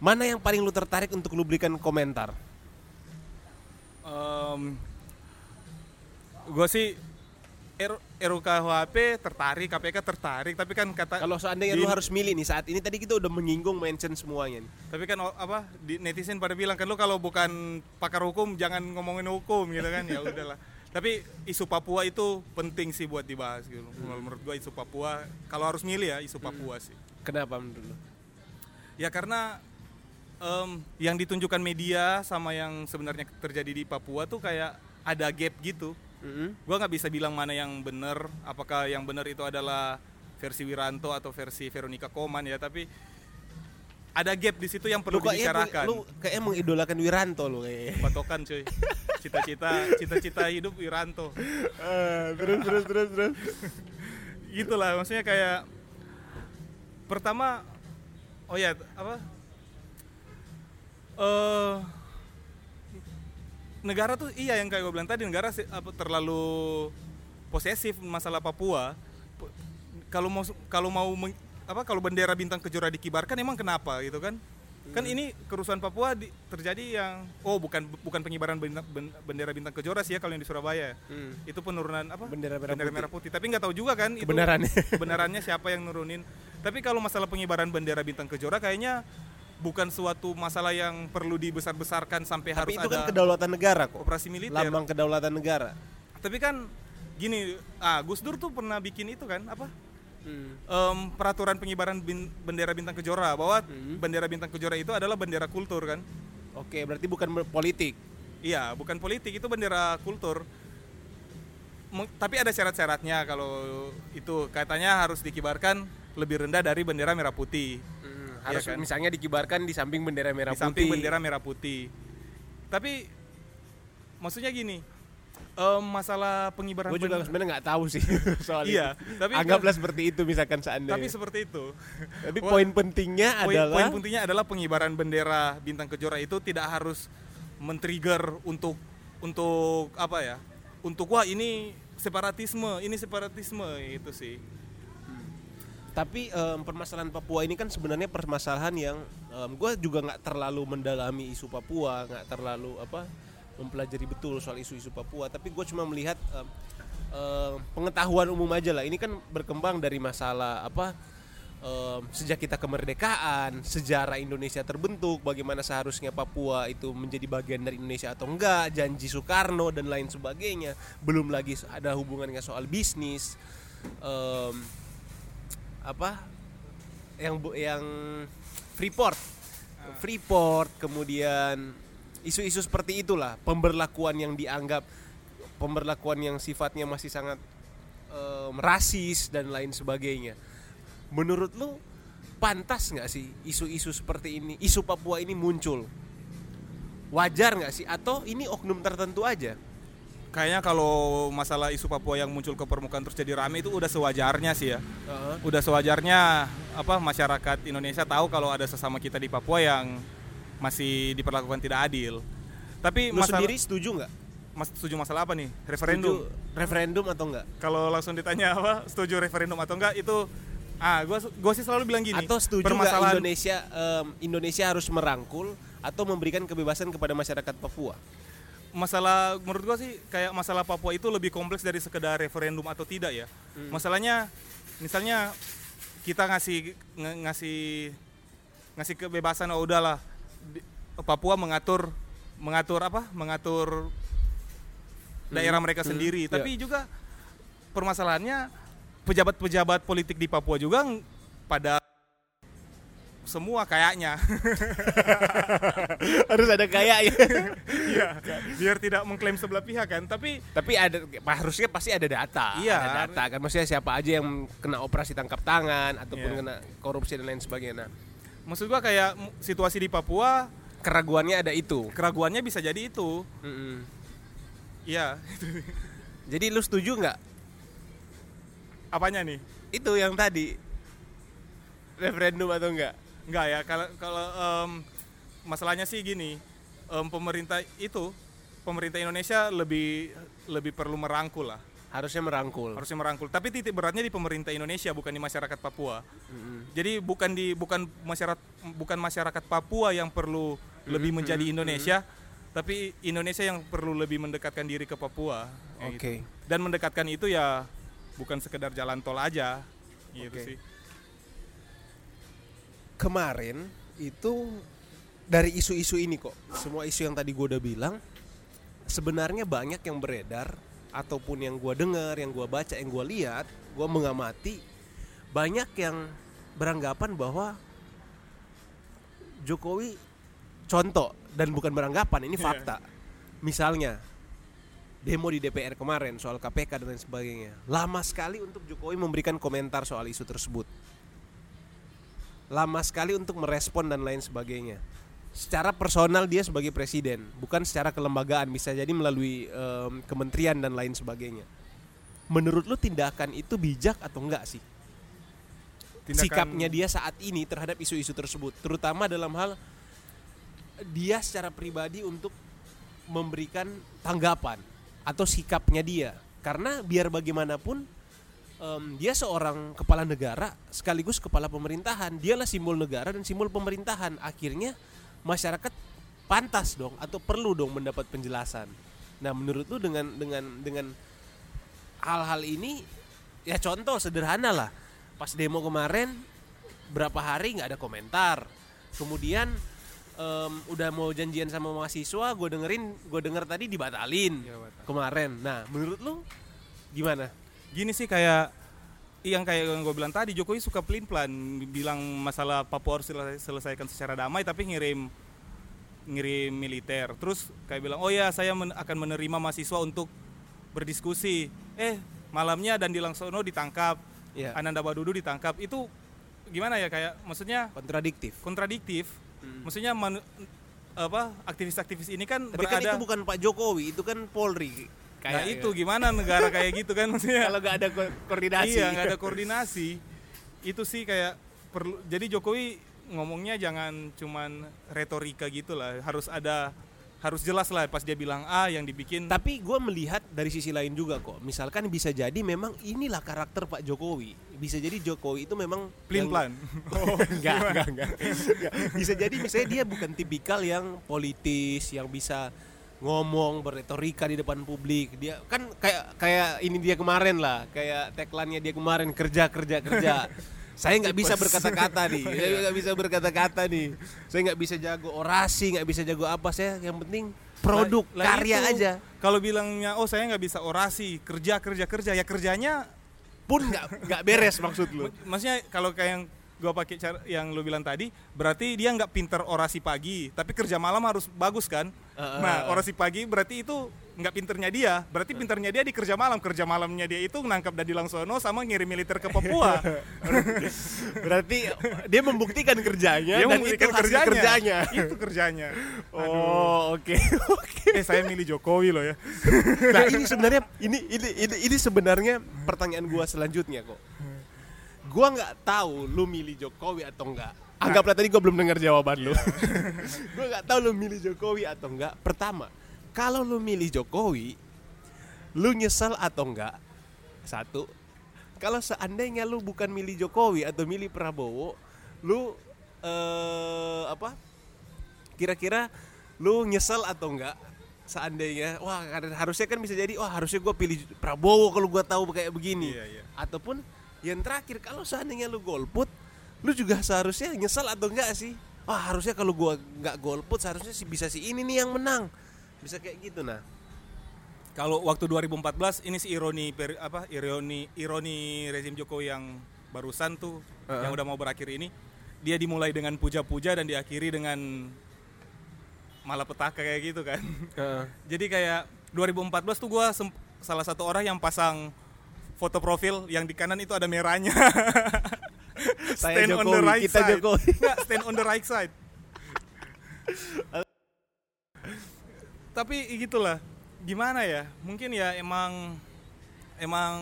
Speaker 2: mana yang paling lu tertarik untuk lu berikan komentar?
Speaker 3: gue sih R RUKHP tertarik, KPK tertarik, tapi kan kata
Speaker 2: Kalau seandainya
Speaker 3: di-
Speaker 2: lu harus milih nih saat ini tadi kita udah menyinggung mention semuanya nih.
Speaker 3: tapi kan apa di netizen pada bilang kan lu kalau bukan pakar hukum jangan ngomongin hukum gitu kan ya udahlah tapi isu Papua itu penting sih buat dibahas gitu. Kalau menurut gua isu Papua kalau harus milih ya isu Papua sih.
Speaker 2: Kenapa menurut lu?
Speaker 3: ya karena em, yang ditunjukkan media sama yang sebenarnya terjadi di Papua tuh kayak ada gap gitu.
Speaker 2: Mm-mm.
Speaker 3: gua nggak bisa bilang mana yang benar apakah yang benar itu adalah versi Wiranto atau versi Veronica Koman ya tapi ada gap di situ yang perlu
Speaker 2: Lu kayaknya
Speaker 3: dibicarakan.
Speaker 2: lu kayaknya mengidolakan Wiranto lu kayaknya.
Speaker 3: patokan cuy. Cita-cita cita-cita hidup Wiranto.
Speaker 2: Terus terus terus terus.
Speaker 3: gitulah maksudnya kayak pertama oh ya apa? Eh negara tuh iya yang kayak gue bilang tadi negara sih, apa, terlalu posesif masalah Papua. Kalau mau kalau mau apa kalau bendera bintang kejora dikibarkan emang kenapa gitu kan kan ini kerusuhan Papua di- terjadi yang oh bukan bukan pengibaran bendera, bendera bintang kejora sih ya kalau yang di Surabaya
Speaker 2: Hmm.
Speaker 3: itu penurunan apa
Speaker 2: Bendera merah putih.
Speaker 3: putih tapi nggak tahu juga kan itu
Speaker 2: Kebenarannya.
Speaker 3: kebenarannya siapa yang nurunin tapi kalau masalah pengibaran bendera bintang kejora kayaknya bukan suatu masalah yang perlu dibesar-besarkan sampai
Speaker 2: Tapi
Speaker 3: harus
Speaker 2: itu kan
Speaker 3: ada
Speaker 2: kedaulatan negara kok.
Speaker 3: operasi militer
Speaker 2: Lambang kedaulatan negara.
Speaker 3: tapi kan gini ah Gus Dur tuh pernah bikin itu kan apa
Speaker 2: Hmm.
Speaker 3: Em, peraturan pengibaran bin- bendera bintang kejora bahwa
Speaker 2: Hmm.
Speaker 3: bendera bintang kejora itu adalah bendera kultur kan
Speaker 2: Oke, berarti bukan politik.
Speaker 3: Iya, bukan politik itu bendera kultur. Meng- Tapi ada syarat-syaratnya kalau itu katanya harus dikibarkan lebih rendah dari bendera merah putih.
Speaker 2: Hmm, harus
Speaker 3: kan?
Speaker 2: misalnya dikibarkan di samping bendera merah
Speaker 3: di samping
Speaker 2: putih.
Speaker 3: bendera merah putih. Tapi maksudnya gini, em, masalah pengibaran
Speaker 2: Gue juga sebenarnya nggak tahu sih soal
Speaker 3: Iya,
Speaker 2: itu.
Speaker 3: tapi
Speaker 2: Anggaplah seperti itu misalkan seandainya.
Speaker 3: tapi seperti itu.
Speaker 2: Tapi
Speaker 3: Wah,
Speaker 2: poin pentingnya
Speaker 3: poin,
Speaker 2: adalah
Speaker 3: poin pentingnya adalah pengibaran bendera bintang kejora itu tidak harus men-trigger untuk untuk apa ya? Untuk wah ini separatisme, ini separatisme itu sih.
Speaker 2: Tapi em, permasalahan Papua ini kan sebenarnya permasalahan yang gue juga nggak terlalu mendalami isu Papua, nggak terlalu apa mempelajari betul soal isu-isu Papua. Tapi gue cuma melihat em, em, pengetahuan umum aja lah. Ini kan berkembang dari masalah apa em, sejak kita kemerdekaan, sejarah Indonesia terbentuk, bagaimana seharusnya Papua itu menjadi bagian dari Indonesia atau enggak, janji Soekarno dan lain sebagainya. Belum lagi ada hubungannya soal bisnis. Em, apa yang yang Freeport Freeport kemudian isu-isu seperti itulah pemberlakuan yang dianggap pemberlakuan yang sifatnya masih sangat em, rasis dan lain sebagainya menurut lu pantas nggak sih isu-isu seperti ini isu Papua ini muncul wajar nggak sih atau ini oknum tertentu aja
Speaker 3: Kayaknya kalau masalah isu Papua yang muncul ke permukaan terus jadi rame itu udah sewajarnya sih ya.
Speaker 2: Heeh.
Speaker 3: Udah sewajarnya apa masyarakat Indonesia tahu kalau ada sesama kita di Papua yang masih diperlakukan tidak adil. Tapi
Speaker 2: lu
Speaker 3: masalah
Speaker 2: sendiri setuju nggak
Speaker 3: Mas setuju masalah apa nih? Referendum.
Speaker 2: Setuju referendum atau enggak
Speaker 3: Kalau langsung ditanya apa setuju referendum atau enggak itu ah gua gua sih selalu bilang gini.
Speaker 2: atau setuju
Speaker 3: permasalahan
Speaker 2: Indonesia em, Indonesia harus merangkul atau memberikan kebebasan kepada masyarakat Papua?
Speaker 3: masalah menurut gua sih kayak masalah Papua itu lebih kompleks dari sekedar referendum atau tidak ya. Masalahnya misalnya kita ngasih ngasih ngasih kebebasan oh udahlah Papua mengatur mengatur apa? Mengatur daerah mereka sendiri.
Speaker 2: ya.
Speaker 3: Tapi juga permasalahannya pejabat-pejabat politik di Papua juga pada semua kayaknya
Speaker 2: Harus ada kayak ya.
Speaker 3: Iya, biar tidak mengklaim sebelah pihak kan. Tapi
Speaker 2: Tapi ada harusnya pasti ada data.
Speaker 3: Iya.
Speaker 2: Ada data kan maksudnya siapa aja yang kena operasi tangkap tangan ataupun
Speaker 3: Iya.
Speaker 2: kena korupsi dan lain sebagainya. Nah,
Speaker 3: maksud gua kayak situasi di Papua
Speaker 2: keraguannya ada itu.
Speaker 3: keraguannya bisa jadi itu. Iya,
Speaker 2: Jadi lu setuju nggak
Speaker 3: apanya nih?
Speaker 2: itu yang tadi referendum atau enggak?
Speaker 3: Enggak ya, kalau kalau em, masalahnya sih gini, em, pemerintah itu pemerintah Indonesia lebih lebih perlu merangkul lah,
Speaker 2: Harusnya merangkul.
Speaker 3: harusnya merangkul. Tapi titik beratnya di pemerintah Indonesia bukan di masyarakat Papua.
Speaker 2: Mm-mm.
Speaker 3: Jadi bukan di bukan masyarakat bukan masyarakat Papua yang perlu lebih menjadi Indonesia, tapi Indonesia yang perlu lebih mendekatkan diri ke Papua.
Speaker 2: Oke.
Speaker 3: gitu. Dan mendekatkan itu ya bukan sekedar jalan tol aja, gitu
Speaker 2: Oke.
Speaker 3: sih.
Speaker 2: Kemarin itu dari isu-isu ini kok, semua isu yang tadi gue udah bilang, sebenarnya banyak yang beredar ataupun yang gue dengar, yang gue baca, yang gue lihat, gue mengamati banyak yang beranggapan bahwa Jokowi contoh dan bukan beranggapan ini
Speaker 3: Iya.
Speaker 2: fakta. Misalnya demo di DPR kemarin soal KPK dan lain sebagainya. Lama sekali untuk Jokowi memberikan komentar soal isu tersebut. Lama sekali untuk merespon dan lain sebagainya. Secara personal dia sebagai presiden, bukan secara kelembagaan bisa jadi melalui em, kementerian dan lain sebagainya. Menurut lu tindakan itu bijak atau enggak sih?
Speaker 3: Tindakan-
Speaker 2: sikapnya dia saat ini terhadap isu-isu tersebut, terutama dalam hal dia secara pribadi untuk memberikan tanggapan atau sikapnya dia, karena biar bagaimanapun em, dia seorang kepala negara sekaligus kepala pemerintahan, dialah simbol negara dan simbol pemerintahan. Akhirnya masyarakat pantas dong atau perlu dong mendapat penjelasan. Nah, menurut lu dengan dengan dengan hal-hal ini ya contoh sederhana lah pas demo kemarin berapa hari nggak ada komentar kemudian em, udah mau janjian sama mahasiswa gue dengerin gue denger tadi dibatalin
Speaker 3: batal.
Speaker 2: kemarin nah menurut lu gimana
Speaker 3: Gini sih kayak yang kayak yang gue bilang tadi Jokowi suka pelin pelan bilang masalah Papua harus selesai- selesaikan secara damai tapi ngirim ngirim militer. Terus kayak bilang oh ya saya men- akan menerima mahasiswa untuk berdiskusi. Eh malamnya dan Dilangsono ditangkap
Speaker 2: ya
Speaker 3: Ananda Badudu ditangkap. Itu gimana ya kayak maksudnya
Speaker 2: kontradiktif.
Speaker 3: kontradiktif.
Speaker 2: Hmm.
Speaker 3: maksudnya manu- apa aktivis-aktivis ini kan
Speaker 2: tapi kan
Speaker 3: berada
Speaker 2: itu bukan Pak Jokowi itu kan Polri
Speaker 3: nah
Speaker 2: Kayak-
Speaker 3: itu gimana negara kayak gitu kan maksudnya
Speaker 2: kalau nggak ada ko- koordinasi
Speaker 3: Iya, nggak ada koordinasi. Itu sih kayak perlu. Jadi Jokowi ngomongnya jangan cuman retorika gitu lah. Harus ada, harus jelas lah pas dia bilang A yang dibikin.
Speaker 2: Tapi gue melihat dari sisi lain juga kok. Misalkan bisa jadi memang inilah karakter Pak Jokowi. Bisa jadi Jokowi itu memang yang-
Speaker 3: plan.
Speaker 2: Oh, enggak, enggak, enggak, Enggak. Bisa jadi misalnya dia bukan tipikal yang politis yang bisa ngomong berretorika di depan publik. Dia kan kayak kayak ini dia kemarin lah, kayak tagline-nya dia kemarin kerja kerja kerja. Saya nggak bisa berkata-kata nih, saya nggak bisa berkata-kata nih. Saya nggak bisa jago orasi, nggak bisa jago apa. Saya yang penting produk
Speaker 3: Lah-
Speaker 2: karya
Speaker 3: itu,
Speaker 2: aja.
Speaker 3: Kalau bilangnya oh saya nggak bisa orasi, kerja kerja kerja ya kerjanya.
Speaker 2: Pun nggak nggak beres maksud lu.
Speaker 3: Maksudnya kalau kayak yang gua pakai cara yang lu bilang tadi, berarti dia nggak pinter orasi pagi, tapi kerja malam harus bagus kan?
Speaker 2: Heeh.
Speaker 3: Nah orasi pagi berarti itu nggak pinternya dia, berarti pinternya dia di kerja malam, kerja malamnya dia itu nangkap Dadi Langsono sama ngirim militer ke Papua.
Speaker 2: Berarti dia membuktikan kerjanya
Speaker 3: dia
Speaker 2: dan
Speaker 3: memberikan
Speaker 2: itu
Speaker 3: kerjanya.
Speaker 2: kerjanya.
Speaker 3: Itu kerjanya.
Speaker 2: Oh, oke. Oke.
Speaker 3: Eh saya milih Jokowi loh ya.
Speaker 2: Nah, ini sebenarnya ini ini ini, ini sebenarnya pertanyaan gua selanjutnya kok. Gua nggak tahu lu milih Jokowi atau enggak. Anggaplah tadi gua belum dengar jawaban lu. gua nggak tahu lu milih Jokowi atau enggak. Pertama, kalau lu milih Jokowi, lu nyesal atau enggak? Satu. Kalau seandainya lu bukan milih Jokowi atau milih Prabowo, lu eh apa? kira-kira lu nyesel atau enggak seandainya wah harusnya kan bisa jadi wah harusnya gue pilih Prabowo kalau gue tahu kayak begini
Speaker 3: Iya, iya.
Speaker 2: ataupun yang terakhir kalau seandainya lu golput lu juga seharusnya nyesel atau enggak sih wah harusnya kalau gua nggak golput seharusnya sih bisa si ini nih yang menang bisa kayak gitu nah
Speaker 3: Kalau waktu 2014 ini sih ironi per- apa ironi ironi rezim Jokowi yang barusan tuh
Speaker 2: Heeh.
Speaker 3: yang udah mau berakhir ini dia dimulai dengan puja-puja dan diakhiri dengan malapetaka kayak gitu kan. Jadi kayak 2014 tuh gua salah satu orang yang pasang foto profil yang di kanan itu ada merahnya.
Speaker 2: Saya Jokowi, kita Jokowi.
Speaker 3: Nggak, stand on the right side. Tapi gitulah. Gimana ya? Mungkin ya emang emang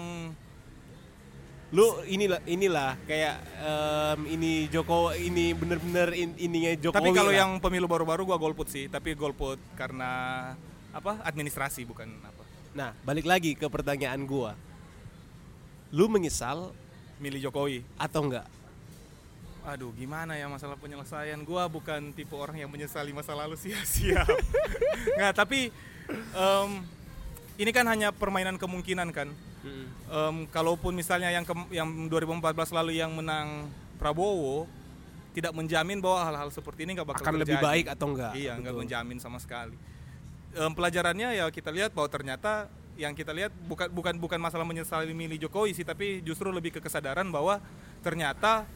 Speaker 2: lu inilah inilah kayak em, ini Joko ini bener-bener in- ininya Jokowi
Speaker 3: tapi kalau yang pemilu baru-baru gua golput sih, tapi golput karena apa? Administrasi bukan apa.
Speaker 2: nah balik lagi ke pertanyaan gua lu menyesal
Speaker 3: Milih Jokowi.
Speaker 2: atau enggak
Speaker 3: Aduh, gimana ya masalah penyelesaian? Gua bukan tipe orang yang menyesali masa lalu sia-sia. Nggak, tapi em, ini kan hanya permainan kemungkinan kan. Em, kalaupun misalnya yang kem- yang 2014 lalu yang menang Prabowo tidak menjamin bahwa hal-hal seperti ini nggak bakal
Speaker 2: akan lebih
Speaker 3: terjadi.
Speaker 2: baik atau enggak
Speaker 3: Iya, nggak menjamin sama sekali. Em, pelajarannya ya kita lihat bahwa ternyata yang kita lihat bukan bukan bukan masalah menyesali milih Jokowi sih, tapi justru lebih ke kesadaran bahwa ternyata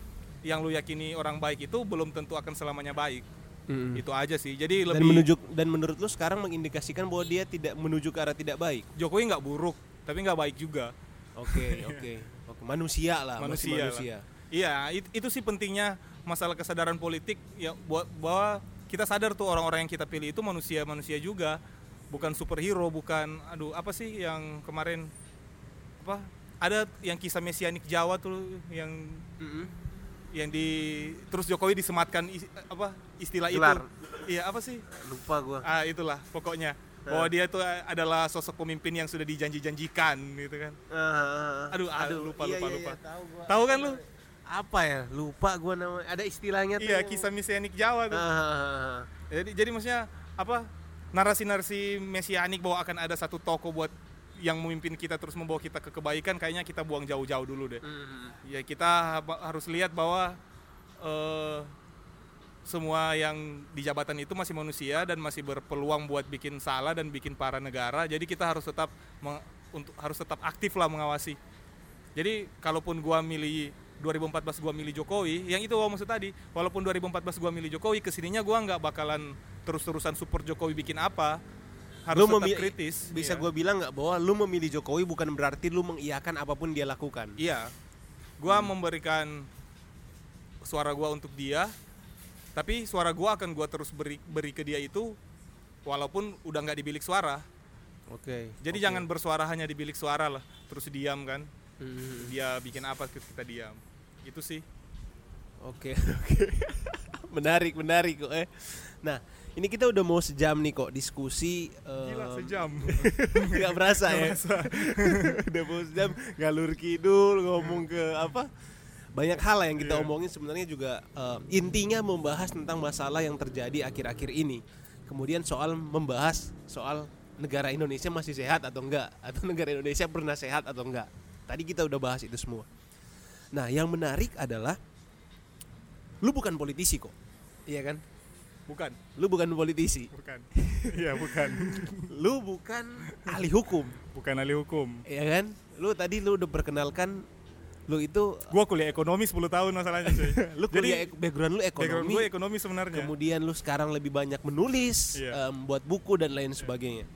Speaker 3: yang lu yakini orang baik itu belum tentu akan selamanya baik.
Speaker 2: Mm-mm.
Speaker 3: Itu aja sih. Jadi
Speaker 2: dan
Speaker 3: lebih
Speaker 2: menunjuk dan menurut lu sekarang mengindikasikan bahwa dia tidak menuju ke arah tidak baik
Speaker 3: Jokowi nggak buruk, tapi nggak baik juga.
Speaker 2: oke oke oke manusia lah masih
Speaker 3: Manusia lah.
Speaker 2: manusia
Speaker 3: Iya, it- itu sih pentingnya masalah kesadaran politik ya buat bahwa kita sadar tuh orang-orang yang kita pilih itu manusia-manusia juga, bukan superhero, bukan aduh apa sih yang kemarin apa ada yang kisah mesianik Jawa tuh yang yang di terus Jokowi disematkan is- apa istilah
Speaker 2: Gelar.
Speaker 3: itu. Iya, apa sih?
Speaker 2: lupa gua
Speaker 3: Ah, itulah pokoknya. Bahwa dia itu adalah sosok pemimpin yang sudah dijanji-janjikan gitu kan. Aduh, ah, lupa,
Speaker 2: iya,
Speaker 3: lupa,
Speaker 2: iya,
Speaker 3: lupa.
Speaker 2: iya, tahu gua.
Speaker 3: Tahu kan lu?
Speaker 2: apa ya lupa gua namanya ada istilahnya tuh
Speaker 3: Iya, kisah mesianik Jawa tuh.
Speaker 2: Ah,
Speaker 3: Jadi jadi maksudnya apa? Narasi-narasi mesianik bahwa akan ada satu tokoh buat yang memimpin kita terus membawa kita ke kebaikan kayaknya kita buang jauh-jauh dulu deh.
Speaker 2: mm,
Speaker 3: Ya kita harus lihat bahwa eh, semua yang di jabatan itu masih manusia dan masih berpeluang buat bikin salah dan bikin para negara. Jadi kita harus tetap meng- untuk harus tetap aktif lah mengawasi. Jadi kalaupun gua milih 2014 gua milih Jokowi, yang itu gua maksud tadi, walaupun 2014 gua milih Jokowi, ke sininya gua nggak bakalan terus-terusan support Jokowi bikin apa. Harus
Speaker 2: lu
Speaker 3: tetap
Speaker 2: memilih
Speaker 3: kritis.
Speaker 2: bisa
Speaker 3: iya.
Speaker 2: gua bilang nggak bahwa lu memilih Jokowi bukan berarti lu mengiyakan apa pun dia lakukan
Speaker 3: Iya. Gua memberikan suara gua untuk dia, tapi suara gua akan gua terus beri beri ke dia itu walaupun udah nggak di bilik suara.
Speaker 2: oke
Speaker 3: Jadi
Speaker 2: oke.
Speaker 3: jangan bersuara hanya di bilik suara lah, terus diam kan.
Speaker 2: Mm,
Speaker 3: Dia bikin apa kita diam. Itu sih.
Speaker 2: Oke, oke. menarik, menarik kok eh. Nah, ini kita udah mau sejam nih kok diskusi.
Speaker 3: Gila
Speaker 2: em,
Speaker 3: sejam.
Speaker 2: Nggak berasa ya. udah mau sejam ngalur kidul ngomong ke apa? Banyak hal lah yang kita
Speaker 3: Iya.
Speaker 2: omongin sebenarnya juga em, intinya membahas tentang masalah yang terjadi akhir-akhir ini. Kemudian soal membahas soal negara Indonesia masih sehat atau enggak atau negara Indonesia pernah sehat atau enggak. Tadi kita udah bahas itu semua. Nah, yang menarik adalah lu bukan politisi kok. Iya kan?
Speaker 3: Bukan.
Speaker 2: Lu bukan politisi.
Speaker 3: Bukan. Iya, bukan.
Speaker 2: Lu bukan ahli hukum.
Speaker 3: Bukan ahli hukum.
Speaker 2: Iya kan? Lu tadi lu udah perkenalkan lu itu
Speaker 3: Gua kuliah ekonomi 10 tahun masalahnya cuy.
Speaker 2: lu kuliah background lu
Speaker 3: background
Speaker 2: ekonomi.
Speaker 3: gue ekonomi sebenarnya.
Speaker 2: Kemudian lu sekarang lebih banyak menulis,
Speaker 3: Iya.
Speaker 2: em, buat buku dan lain sebagainya.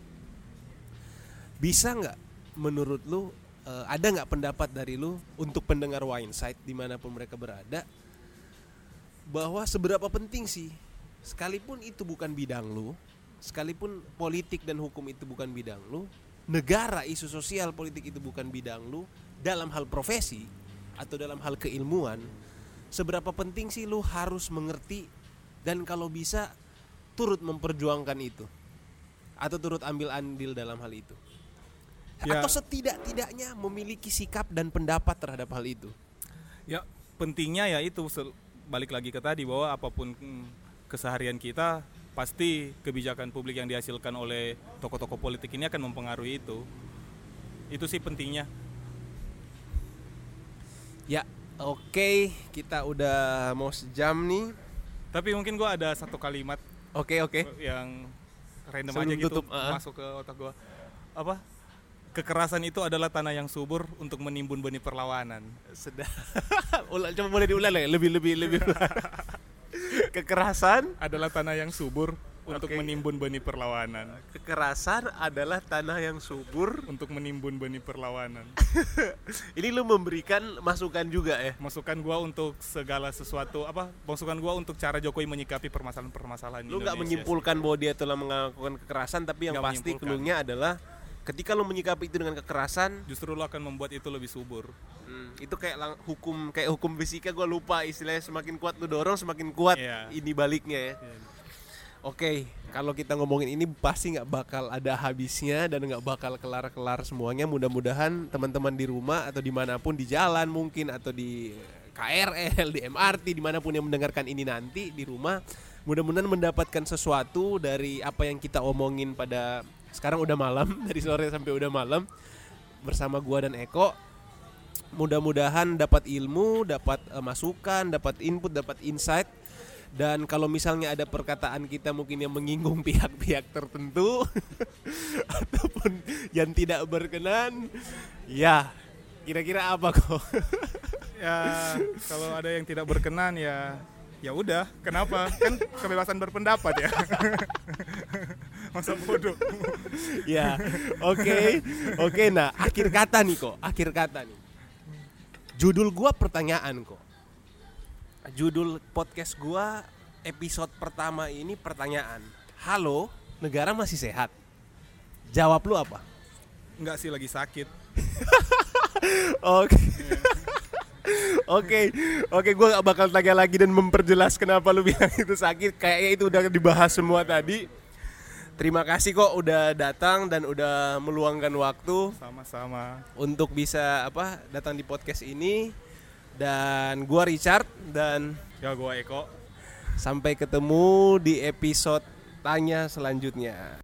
Speaker 2: Bisa nggak menurut lu eh, ada nggak pendapat dari lu untuk pendengar Winesight di mana pun mereka berada bahwa seberapa penting sih sekalipun itu bukan bidang lu, sekalipun politik dan hukum itu bukan bidang lu, negara isu sosial politik itu bukan bidang lu dalam hal profesi atau dalam hal keilmuan seberapa penting sih lu harus mengerti dan kalau bisa turut memperjuangkan itu? Atau turut ambil andil dalam hal itu?
Speaker 3: Ya.
Speaker 2: atau setidak-tidaknya memiliki sikap dan pendapat terhadap hal itu?
Speaker 3: Ya pentingnya ya itu balik lagi ke tadi bahwa apa pun mm, keseharian kita pasti kebijakan publik yang dihasilkan oleh tokoh-tokoh politik ini akan mempengaruhi itu. Itu sih pentingnya.
Speaker 2: Ya, oke, kita udah mau sejam nih.
Speaker 3: Tapi mungkin gua ada satu kalimat
Speaker 2: Oke, oke.
Speaker 3: yang random
Speaker 2: Sebelum
Speaker 3: aja gitu
Speaker 2: tutup, uh-uh.
Speaker 3: masuk ke otak gua. Apa? Kekerasan itu adalah tanah yang subur untuk menimbun benih perlawanan.
Speaker 2: Sedap. Ulang, coba boleh diulang ya? Lebih lebih lebih. Kekerasan
Speaker 3: Adalah tanah yang subur untuk
Speaker 2: Oke.
Speaker 3: menimbun benih perlawanan.
Speaker 2: kekerasan adalah tanah yang subur.
Speaker 3: Untuk menimbun benih perlawanan.
Speaker 2: Ini lu memberikan masukan juga ya.
Speaker 3: Masukan gua untuk segala sesuatu apa? Masukan gua untuk cara Jokowi menyikapi permasalahan-permasalahan
Speaker 2: Lu nggak menyimpulkan bahwa dia telah melakukan kekerasan, tapi yang
Speaker 3: Nggak
Speaker 2: pasti clue-nya adalah ketika lu menyikapi itu dengan kekerasan.
Speaker 3: Justru lo akan membuat itu lebih subur.
Speaker 2: Hmm, itu kayak lang- hukum kayak hukum fisika gue lupa istilahnya semakin kuat lu dorong semakin kuat
Speaker 3: Iya.
Speaker 2: ini baliknya ya.
Speaker 3: Iya.
Speaker 2: Oke, kalau kita ngomongin ini pasti nggak bakal ada habisnya dan nggak bakal kelar-kelar semuanya. Mudah-mudahan teman-teman di rumah atau di mana pun di jalan mungkin atau di KRL, di MRT, di mana pun yang mendengarkan ini nanti di rumah, mudah-mudahan mendapatkan sesuatu dari apa yang kita omongin pada sekarang udah malam dari sore sampai udah malam bersama gua dan Eko. Mudah-mudahan dapat ilmu, dapat eh, masukan, dapat input, dapat insight dan kalau misalnya ada perkataan kita mungkin yang menyinggung pihak-pihak tertentu ataupun yang tidak berkenan, ya kira-kira apa kok?
Speaker 3: Ya, kalau ada yang tidak berkenan ya ya udah, kenapa? Kan kebebasan berpendapat ya. Masa bodoh.
Speaker 2: ya, oke, oke. Nah, akhir kata nih kok, akhir kata nih. Judul gua pertanyaan kok. Judul podcast gua episode pertama ini pertanyaan. Halo, negara masih sehat? Jawab lu apa?
Speaker 3: Enggak sih lagi sakit.
Speaker 2: Oke. Oke, oke, gue gak bakal tanya lagi dan memperjelas kenapa lu bilang itu sakit. Kayaknya itu udah dibahas semua tadi. Terima kasih kok udah datang dan udah meluangkan waktu
Speaker 3: Sama-sama.
Speaker 2: untuk bisa apa datang di podcast ini. Dan gua Richard dan
Speaker 3: Ya gua Eko.
Speaker 2: sampai ketemu di episode tanya selanjutnya.